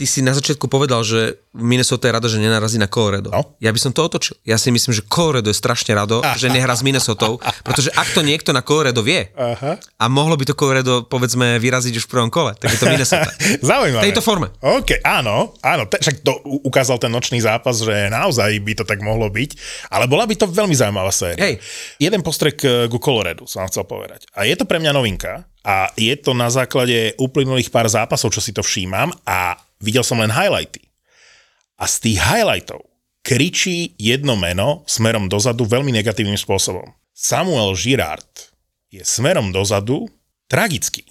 Ty si na začiatku povedal, že Minnesota je rada, že nenarazí na Colorado. No. Ja by som to otočil. Ja si myslím, že Colorado je strašne rado, že nehrá s Minnesotou, pretože ak to niekto na Colorado vie Aha. a mohlo by to Colorado, povedzme, vyraziť už v prvom kole, tak je to Minnesota. Zaujímavé. V tejto forme. OK, áno, áno, však to ukázal ten nočný zápas, že naozaj by to tak mohlo byť, ale bola by to veľmi zaujímavá séria. Hej. Jeden postrek eh, ku Coloradu som chcel povedať. A je to pre mňa novinka a je to na základe uplynulých pár zápasov, čo si to všímam a videl som len highlighty. A z tých highlightov kričí jedno meno smerom dozadu veľmi negatívnym spôsobom. Samuel Girard je smerom dozadu tragický.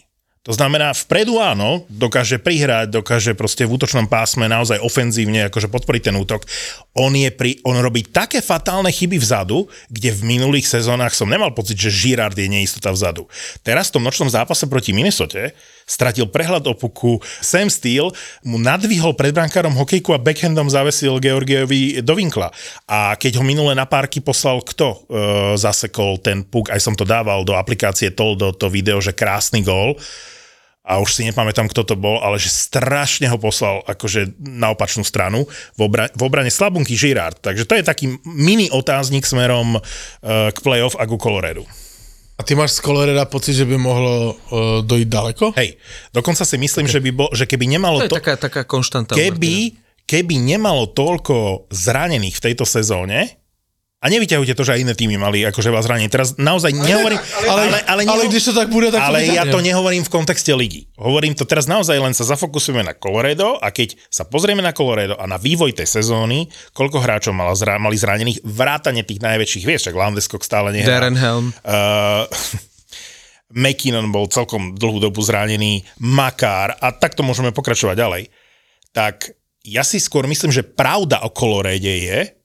To znamená, vpredu áno, dokáže prihrať, dokáže proste v útočnom pásme naozaj ofenzívne akože podporiť ten útok. On, je pri, on robí také fatálne chyby vzadu, kde v minulých sezónach som nemal pocit, že Girard je neistota vzadu. Teraz v tom nočnom zápase proti Minnesote stratil prehľad o puku, Sam Steele mu nadvihol pred brankárom hokejku a backhandom zavesil Georgievi do vinkla. A keď ho minule na párky poslal kto e, zasekol ten puk, aj som to dával do aplikácie Toldo, to video, že krásny gól, a už si nepamätám, kto to bol, ale že strašne ho poslal akože na opačnú stranu v, obra- v obrane slabunky Girard. Takže to je taký mini otáznik smerom uh, k playoff a ku Coloradu. A ty máš z Colorada pocit, že by mohlo uh, dojít daleko? Hej, dokonca si myslím, okay. že, by bol, že keby nemalo To je to... taká, taká konštanta. keby, keby nemalo toľko zranených v tejto sezóne, a nevyťahujte to, že aj iné týmy mali akože vás zranenie. Teraz naozaj nehovorím... Ale, ale, ale, ale když to tak bude, tak ale to ja to nehovorím v kontexte ligy. Hovorím to teraz naozaj len sa zafokusujeme na Colorado a keď sa pozrieme na Colorado a na vývoj tej sezóny, koľko hráčov mala zra- mali zranených, vrátane tých najväčších, vieš, však Landeskog stále nehrá. Darren Helm. Uh, McKinnon bol celkom dlhú dobu zranený, Makár a takto môžeme pokračovať ďalej. Tak ja si skôr myslím, že pravda o Colorade je,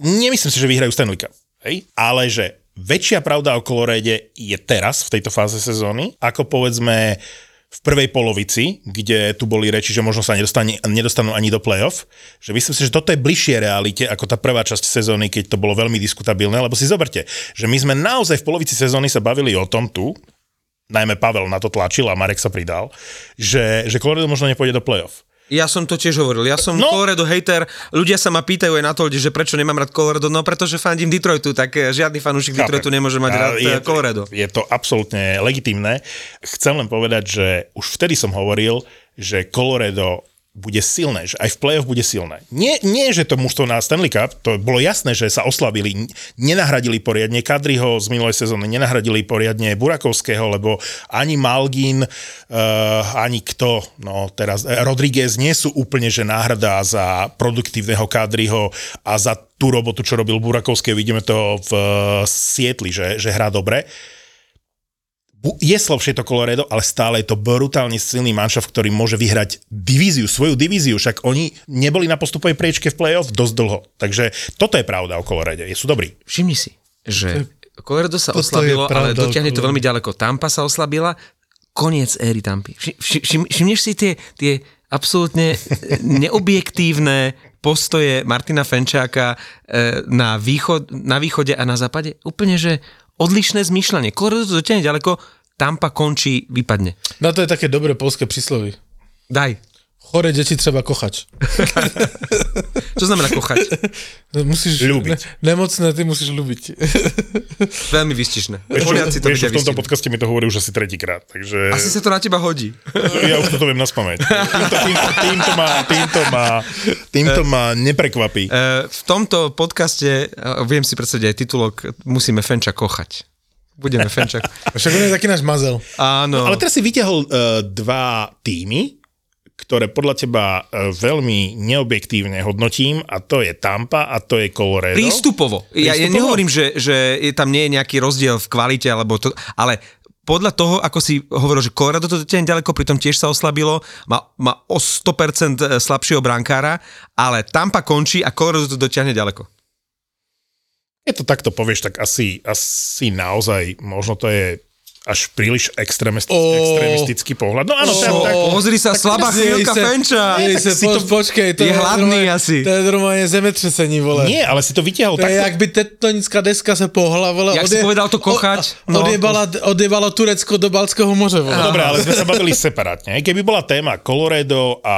nemyslím si, že vyhrajú Stanley Cup, hej? ale že väčšia pravda o Colorade je teraz, v tejto fáze sezóny, ako povedzme v prvej polovici, kde tu boli reči, že možno sa nedostane, nedostanú ani do playoff, že myslím si, že toto je bližšie realite ako tá prvá časť sezóny, keď to bolo veľmi diskutabilné, lebo si zoberte, že my sme naozaj v polovici sezóny sa bavili o tom tu, najmä Pavel na to tlačil a Marek sa pridal, že, že Colorado možno nepôjde do playoff. Ja som to tiež hovoril. Ja som no. Colorado hater. Ľudia sa ma pýtajú aj na to, že prečo nemám rád Colorado. No pretože fandím Detroitu, tak eh, žiadny fanúšik Chápem. Detroitu nemôže mať A rád je, je, Colorado. Je to absolútne legitimné. Chcem len povedať, že už vtedy som hovoril, že Colorado bude silné, že aj v play-off bude silné. Nie, nie, že to mužstvo na Stanley Cup, to bolo jasné, že sa oslabili, nenahradili poriadne Kadriho z minulej sezóny, nenahradili poriadne Burakovského, lebo ani Malgin, uh, ani kto, no teraz, eh, Rodriguez nie sú úplne, že náhrada za produktívneho Kadriho a za tú robotu, čo robil Burakovský, vidíme to v uh, Sietli, že, že hrá dobre. Je slabšie to Colorado, ale stále je to brutálne silný manšaft, ktorý môže vyhrať divíziu, svoju divíziu, však oni neboli na postupovej priečke v playoff dosť dlho. Takže toto je pravda o Colorade, sú dobrí. Všimni si, že Colorado sa toto oslabilo, pravda ale dotiahne to veľmi ďaleko. Tampa sa oslabila, koniec éry Tampy. Vši- vši- všim- Všimneš si tie, tie absolútne neobjektívne postoje Martina Fenčáka e, na, východ, na východe a na západe? Úplne, že odlišné zmýšľanie. Colorado to dotiahne ďaleko, Tampa končí, vypadne. Na to je také dobré polské príslovy. Daj. Chore deti treba kochať. Čo znamená kochať? Musíš... Ľúbiť. Ne, nemocné, ty musíš ľúbiť. Veľmi vystižné. Vieš, Poliaci to vieš, v tomto podcaste mi to hovorí už asi tretíkrát, takže Asi sa to na teba hodí. ja už toto viem na spameť. Týmto, týmto, týmto, ma, týmto, ma, týmto ma neprekvapí. E, v tomto podcaste, viem si predstaviť aj titulok, musíme Fenča kochať. Budeme Fenča. Však on je taký náš mazel. Áno. Ale teraz si vyťahol uh, dva týmy, ktoré podľa teba uh, veľmi neobjektívne hodnotím a to je Tampa a to je Colorado. Prístupovo. Ja, ja Prístupovo? nehovorím, že, že je tam nie je nejaký rozdiel v kvalite, alebo to, ale podľa toho, ako si hovoril, že Colorado to dotiahne ďaleko, pritom tiež sa oslabilo, má, má o 100% slabšieho brankára, ale Tampa končí a Colorado to dotiahne ďaleko. Keď to takto povieš, tak asi, asi naozaj, možno to je až príliš extrémistický, extrémistický pohľad. No áno, Ó. tak, tak, Pozri sa, slabá Jej chvíľka sa- Fenča. jej tak sa, si po, to- počkej, to je hladný normálne- asi. To je normálne zemetrzesení, vole. nie, ale si to je, takto. jak by tektonická deska sa pohla, vole. Jak si povedal to kochať, No, no. odjebala, odjebalo Turecko do Balckého moře, vole. No Dobre, ale sme sa bavili separátne. Keby bola téma Colorado a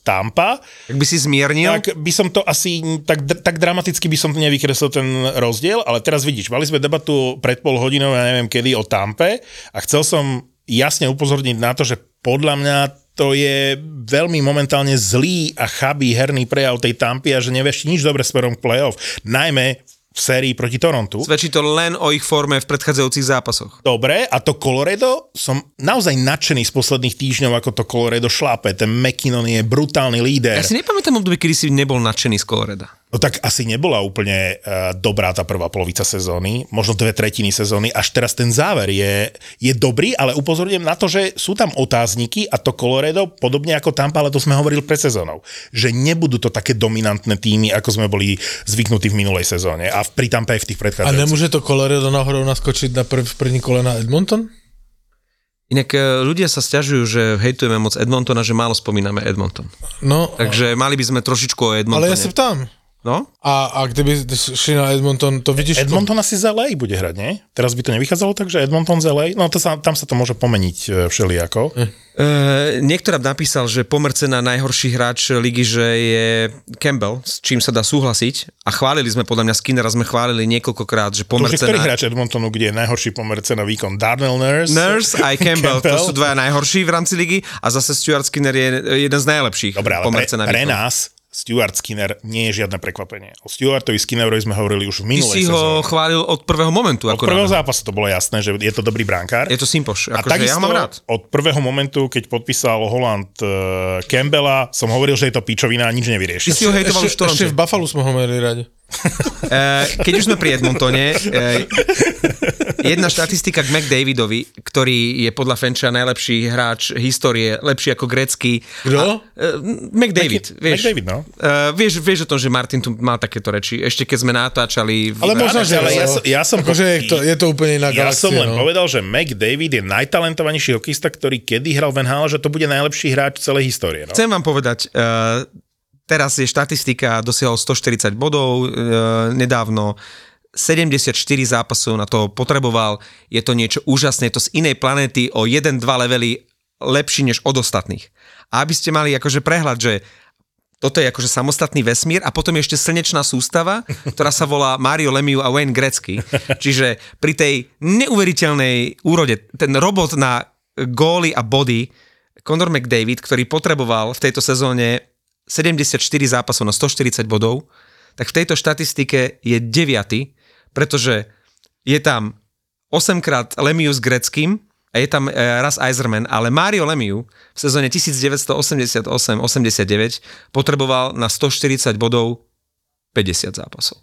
Tampa, Tak by si zmiernil? tak by som to asi, tak, tak dramaticky by som nevykreslil ten rozdiel, ale teraz vidíš, mali sme debatu pred pol hodinou, ja neviem kedy, o Tampe a chcel som jasne upozorniť na to, že podľa mňa to je veľmi momentálne zlý a chabý herný prejav tej Tampy a že nevieš nič dobre smerom k playoff. Najmä v sérii proti Torontu. Svedčí to len o ich forme v predchádzajúcich zápasoch. Dobre, a to Colorado, som naozaj nadšený z posledných týždňov, ako to Colorado šlápe. Ten McKinnon je brutálny líder. Ja si nepamätám obdobie, kedy si nebol nadšený z Coloreda. No tak asi nebola úplne uh, dobrá tá prvá polovica sezóny, možno dve tretiny sezóny, až teraz ten záver je, je dobrý, ale upozorňujem na to, že sú tam otázniky a to Colorado, podobne ako Tampa, ale to sme hovorili pred sezónou, že nebudú to také dominantné týmy, ako sme boli zvyknutí v minulej sezóne a v, pri Tampa aj v tých A predchádzajúcich. nemôže to Colorado náhodou naskočiť na prv, první kole na Edmonton? Inak e, ľudia sa stiažujú, že hejtujeme moc Edmontona, že málo spomíname Edmonton. No, Takže mali by sme trošičku o Edmontone. ale ja sa ptám. No? A, a kdyby šli na Edmonton, to vidíš... Edmonton asi z LA bude hrať, nie? Teraz by to nevychádzalo tak, že Edmonton z LA? No to sa, tam sa to môže pomeniť e, všelijako. Hm. E, niekto nám napísal, že pomer cena najhorší hráč ligy, že je Campbell, s čím sa dá súhlasiť. A chválili sme, podľa mňa Skinnera sme chválili niekoľkokrát, že To pomer už je ktorý hráč Edmontonu, kde je najhorší pomer cena výkon? Darnell Nurse? Nurse aj Campbell, Campbell. to sú dvaja najhorší v rámci ligy a zase Stuart Skinner je jeden z najlepších. Dobre, ale pomer pre, pre výkon. nás Stuart Skinner nie je žiadne prekvapenie. O Stuartovi Skinnerovi sme hovorili už v Ty minulej si ho sezóne. chválil od prvého momentu. Od prvého zápasu to bolo jasné, že je to dobrý brankár. Je to Simpoš, a akože ja takisto ho mám rád. od prvého momentu, keď podpísal Holland uh, Campbella, som hovoril, že je to pičovina a nič nevyrieši. Ty si ho hejtoval už v ešte Toronte. v Buffalo sme ho mali radi. Eh, Keď už sme pri Edmontone, eh, jedna štatistika k McDavidovi, ktorý je podľa Fenča najlepší hráč histórie, lepší ako grecký. Kto? Eh, McDavid, vieš. McDavid, no. Uh, vieš, vieš o tom, že Martin tu mal takéto reči, ešte keď sme natáčali... V... Ale možno, že... ale ja, som- ja som... Akože je to, je to úplne iná Ja galaxia. som len no. povedal, že McDavid je najtalentovanejší hokista, ktorý kedy hral v NHL, že to bude najlepší hráč celej histórie. No? Chcem vám povedať, uh, teraz je štatistika, dosiahol 140 bodov uh, nedávno, 74 zápasov na to potreboval, je to niečo úžasné, je to z inej planéty o 1-2 levely lepší než od ostatných. A aby ste mali akože prehľad, že toto je akože samostatný vesmír a potom je ešte slnečná sústava, ktorá sa volá Mario Lemieux a Wayne Gretzky. Čiže pri tej neuveriteľnej úrode, ten robot na góly a body, Conor McDavid, ktorý potreboval v tejto sezóne 74 zápasov na 140 bodov, tak v tejto štatistike je deviaty, pretože je tam 8 krát Lemieux s Greckým a je tam e, raz Eiserman, ale Mario Lemieux v sezóne 1988-89 potreboval na 140 bodov 50 zápasov.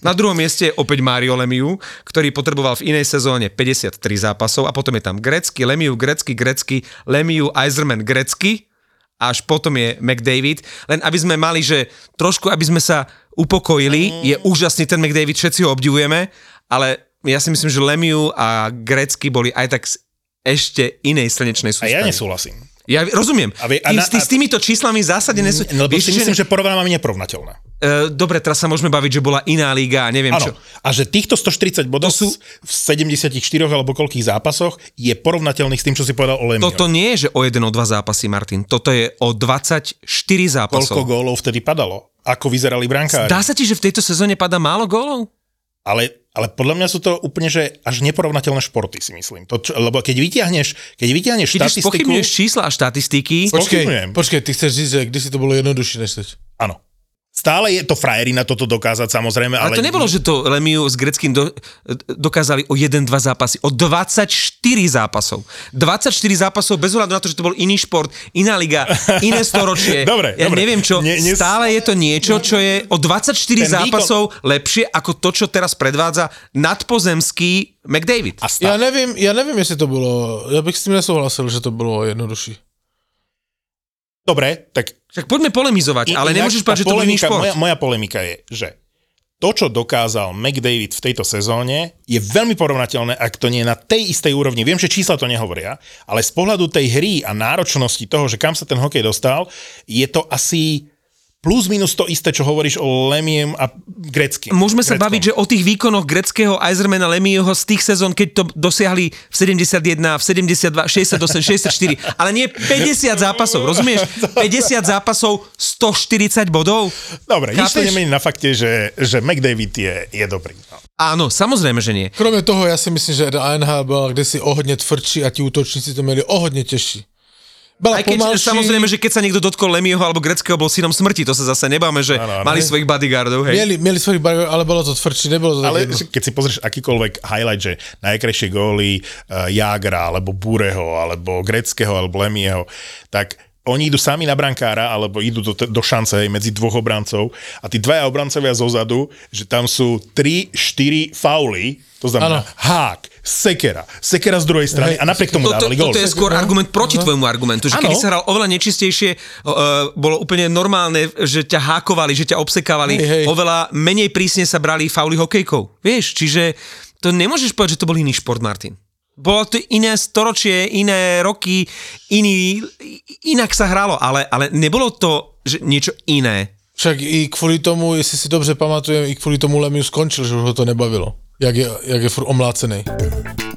Na druhom mieste je opäť Mario Lemieux, ktorý potreboval v inej sezóne 53 zápasov a potom je tam Grecky, Lemieux, Grecky, Grecky, Lemieux, Eiserman, Grecky až potom je McDavid. Len aby sme mali, že trošku, aby sme sa upokojili, je úžasný ten McDavid, všetci ho obdivujeme, ale ja si myslím, že Lemieux a Grecky boli aj tak z ešte inej slnečnej A ja sústavy. nesúhlasím. Ja rozumiem. A vie- a na- ty s týmito číslami v zásade nesú... No, lebo Vieš, si myslím, že porovnávame neporovnateľné. E, dobre, teraz sa môžeme baviť, že bola iná liga a neviem Áno. čo. A že týchto 140 bodov To sú- v 74 alebo koľkých zápasoch je porovnateľných s tým, čo si povedal o Lemieux. Toto nie je, že o jeden, o dva zápasy, Martin. Toto je o 24 zápasov. Koľko gólov vtedy padalo? Ako vyzerali brankári? Dá sa ti, že v tejto sezóne padá málo gólov? Ale, ale podľa mňa sú to úplne, že až neporovnateľné športy, si myslím. To, čo, lebo keď vyťahneš, keď vyťahneš Keď štatistiku... spochybňuješ čísla a štatistiky. Počkej, počkej, ty chceš říct, že kdysi to bolo jednoduššie než teď. Áno. Stále je to frajerina toto dokázať, samozrejme, ale... ale to nebolo, že to Lemiu s Greckým do, dokázali o 1-2 zápasy, o 24 zápasov. 24 zápasov bez ohľadu na to, že to bol iný šport, iná liga, iné storočie. Dobre, ja dobre. neviem čo, Nie- nie- stále je to niečo, čo je o 24 Ten výkon- zápasov lepšie ako to, čo teraz predvádza nadpozemský McDavid. A stá... Ja nevím, ja nevím, jestli to bylo, já bych s tím nesouhlasil, že to bylo jednodušší. Dobre, tak... Však poďme polemizovať, ale nemôžeš povedať, že to polemika- šport. Moja, moja polemika je, že to, čo dokázal McDavid v tejto sezóne, je veľmi porovnateľné, ak to nie je na tej istej úrovni. Viem, že čísla to nehovoria, ale z pohľadu tej hry a náročnosti toho, že kam sa ten hokej dostal, je to asi plus minus to isté, čo hovoríš o Lemiem a Greckým. Môžeme sa Greckom. baviť, že o tých výkonoch greckého Eisermana Lemieho z tých sezón, keď to dosiahli v 71, v 72, 68, 64, ale nie 50 zápasov, rozumieš? 50 zápasov, 140 bodov. Dobre, nič to nemení na fakte, že, že McDavid je, je dobrý. No. Áno, samozrejme, že nie. Kromě toho, já si myslím, že ANH byla kdysi o hodně tvrdší a ti útočníci to měli o hodně těžší. Byla Aj keď pomalší, samozrejme, že keď sa niekto dotkol Lemieho alebo greckého, bol synom smrti, to sa zase nebáme, že Áno, áno. mali svojich bodyguardov, hej. Měli, měli svojich barov, ale bylo to tvrdší, nebylo to Ale jedno. keď si pozrieš akýkoľvek highlight, že najkrajšie góly uh, Jagra, alebo Bureho, alebo Greckého, alebo Lemieho, tak oni idú sami na brankára, alebo idú do, do šance hej, medzi dvoch obrancov a tí dvaja obrancovia zozadu, že tam sú 3-4 fauly, to znamená Áno. hák, sekera, sekera z druhej strany Hej, a napriek tomu dávali gól. toto je skôr argument proti tvojmu argumentu, že Áno. kedy sa hral oveľa nečistejšie, uh, bolo úplne normálne, že ťa hákovali, že ťa obsekávali, Hej, hej. oveľa menej prísne sa brali fauly hokejkou. Vieš, čiže to nemôžeš povedať, že to bol iný šport, Martin. Bolo to iné storočie, iné roky, iný, inak sa hralo, ale, ale nebolo to že niečo iné. Však i kvůli tomu, jestli si dobře pamatujem, i kvůli tomu Lemiu skončil, že už ho to nebavilo. Jak je, jak je furt omlácený.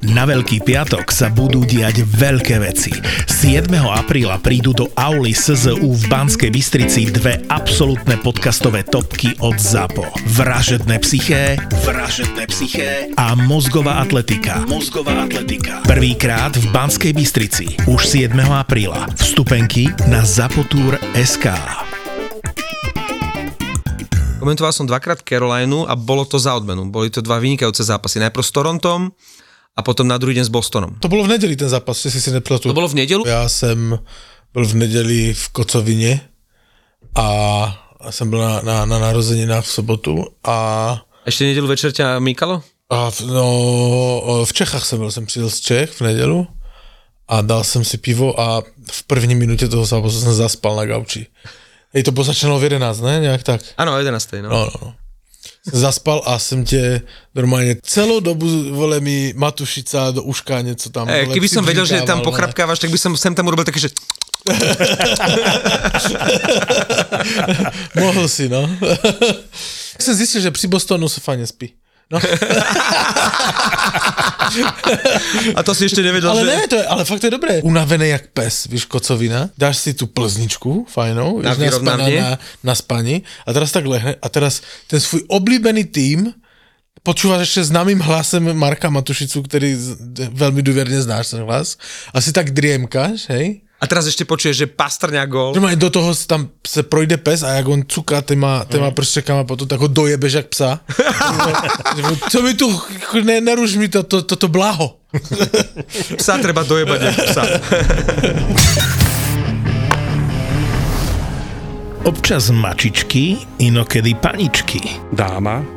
Na Veľký piatok sa budú diať veľké veci. 7. apríla prídu do Auli SZU v Banskej Bystrici dve absolútne podcastové topky od ZAPO. Vražedné psyché, vražedné psyché a mozgová atletika. Mozgová atletika. Prvýkrát v Banskej Bystrici. Už 7. apríla. Vstupenky na zapotur.sk. Komentoval som dvakrát Carolinu a bolo to za odmenu. Boli to dva vynikajúce zápasy. Najprv s Torontom a potom na druhý deň s Bostonom. To bylo v neděli ten zápas, jestli si nepletu. To bolo v nedelu? Já jsem byl v neděli v Kocovině a jsem byl na, na, na narozeninách v sobotu a Ešte nedelu večer ťa mýkalo? A v, no, v Čechách jsem byl, jsem přijel z Čech v nedělu a dal jsem si pivo a v první minutě toho zápasu jsem zaspal na gauči. Hej, to bylo začínalo v 11, ne? Nějak tak. Áno, o 11. No. No, no, no. Zaspal a jsem tě normálně celou dobu, vole, mi Matušica do uška něco tam. E, keby som vedel, že tam pochrapkávaš, tak by som sem tam urobil také, že ne? Mohl si, no. jsem zjistil, že při Bostonu se fajně spí. No, a to si ešte nevedel, ale že... ne, to je, ale fakt to je dobré. Unavený jak pes, víš, kocovina. Dáš si tu plzničku, fajnou, Na víš, na, na, na, spaní a teraz tak lehne a teraz ten svůj oblíbený tým počúvaš ešte známým hlasem Marka Matušicu, ktorý veľmi důvěrně znáš ten hlas. Asi tak driemkaš, hej? A teraz ešte počuješ, že Pastrňa gól. Normálne do toho tam se projde pes a jak on cuká těma, těma prščekama potom, tak ho dojebeš jak psa. Že Co mi tu, ne, neruš mi to, to, to, to blaho. Psa treba dojebať, jak psa. Občas mačičky, inokedy paničky. dáma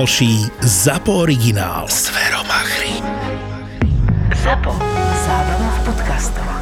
ZAPO originál. Zveromachry. ZAPO. Zábrná v podcastov.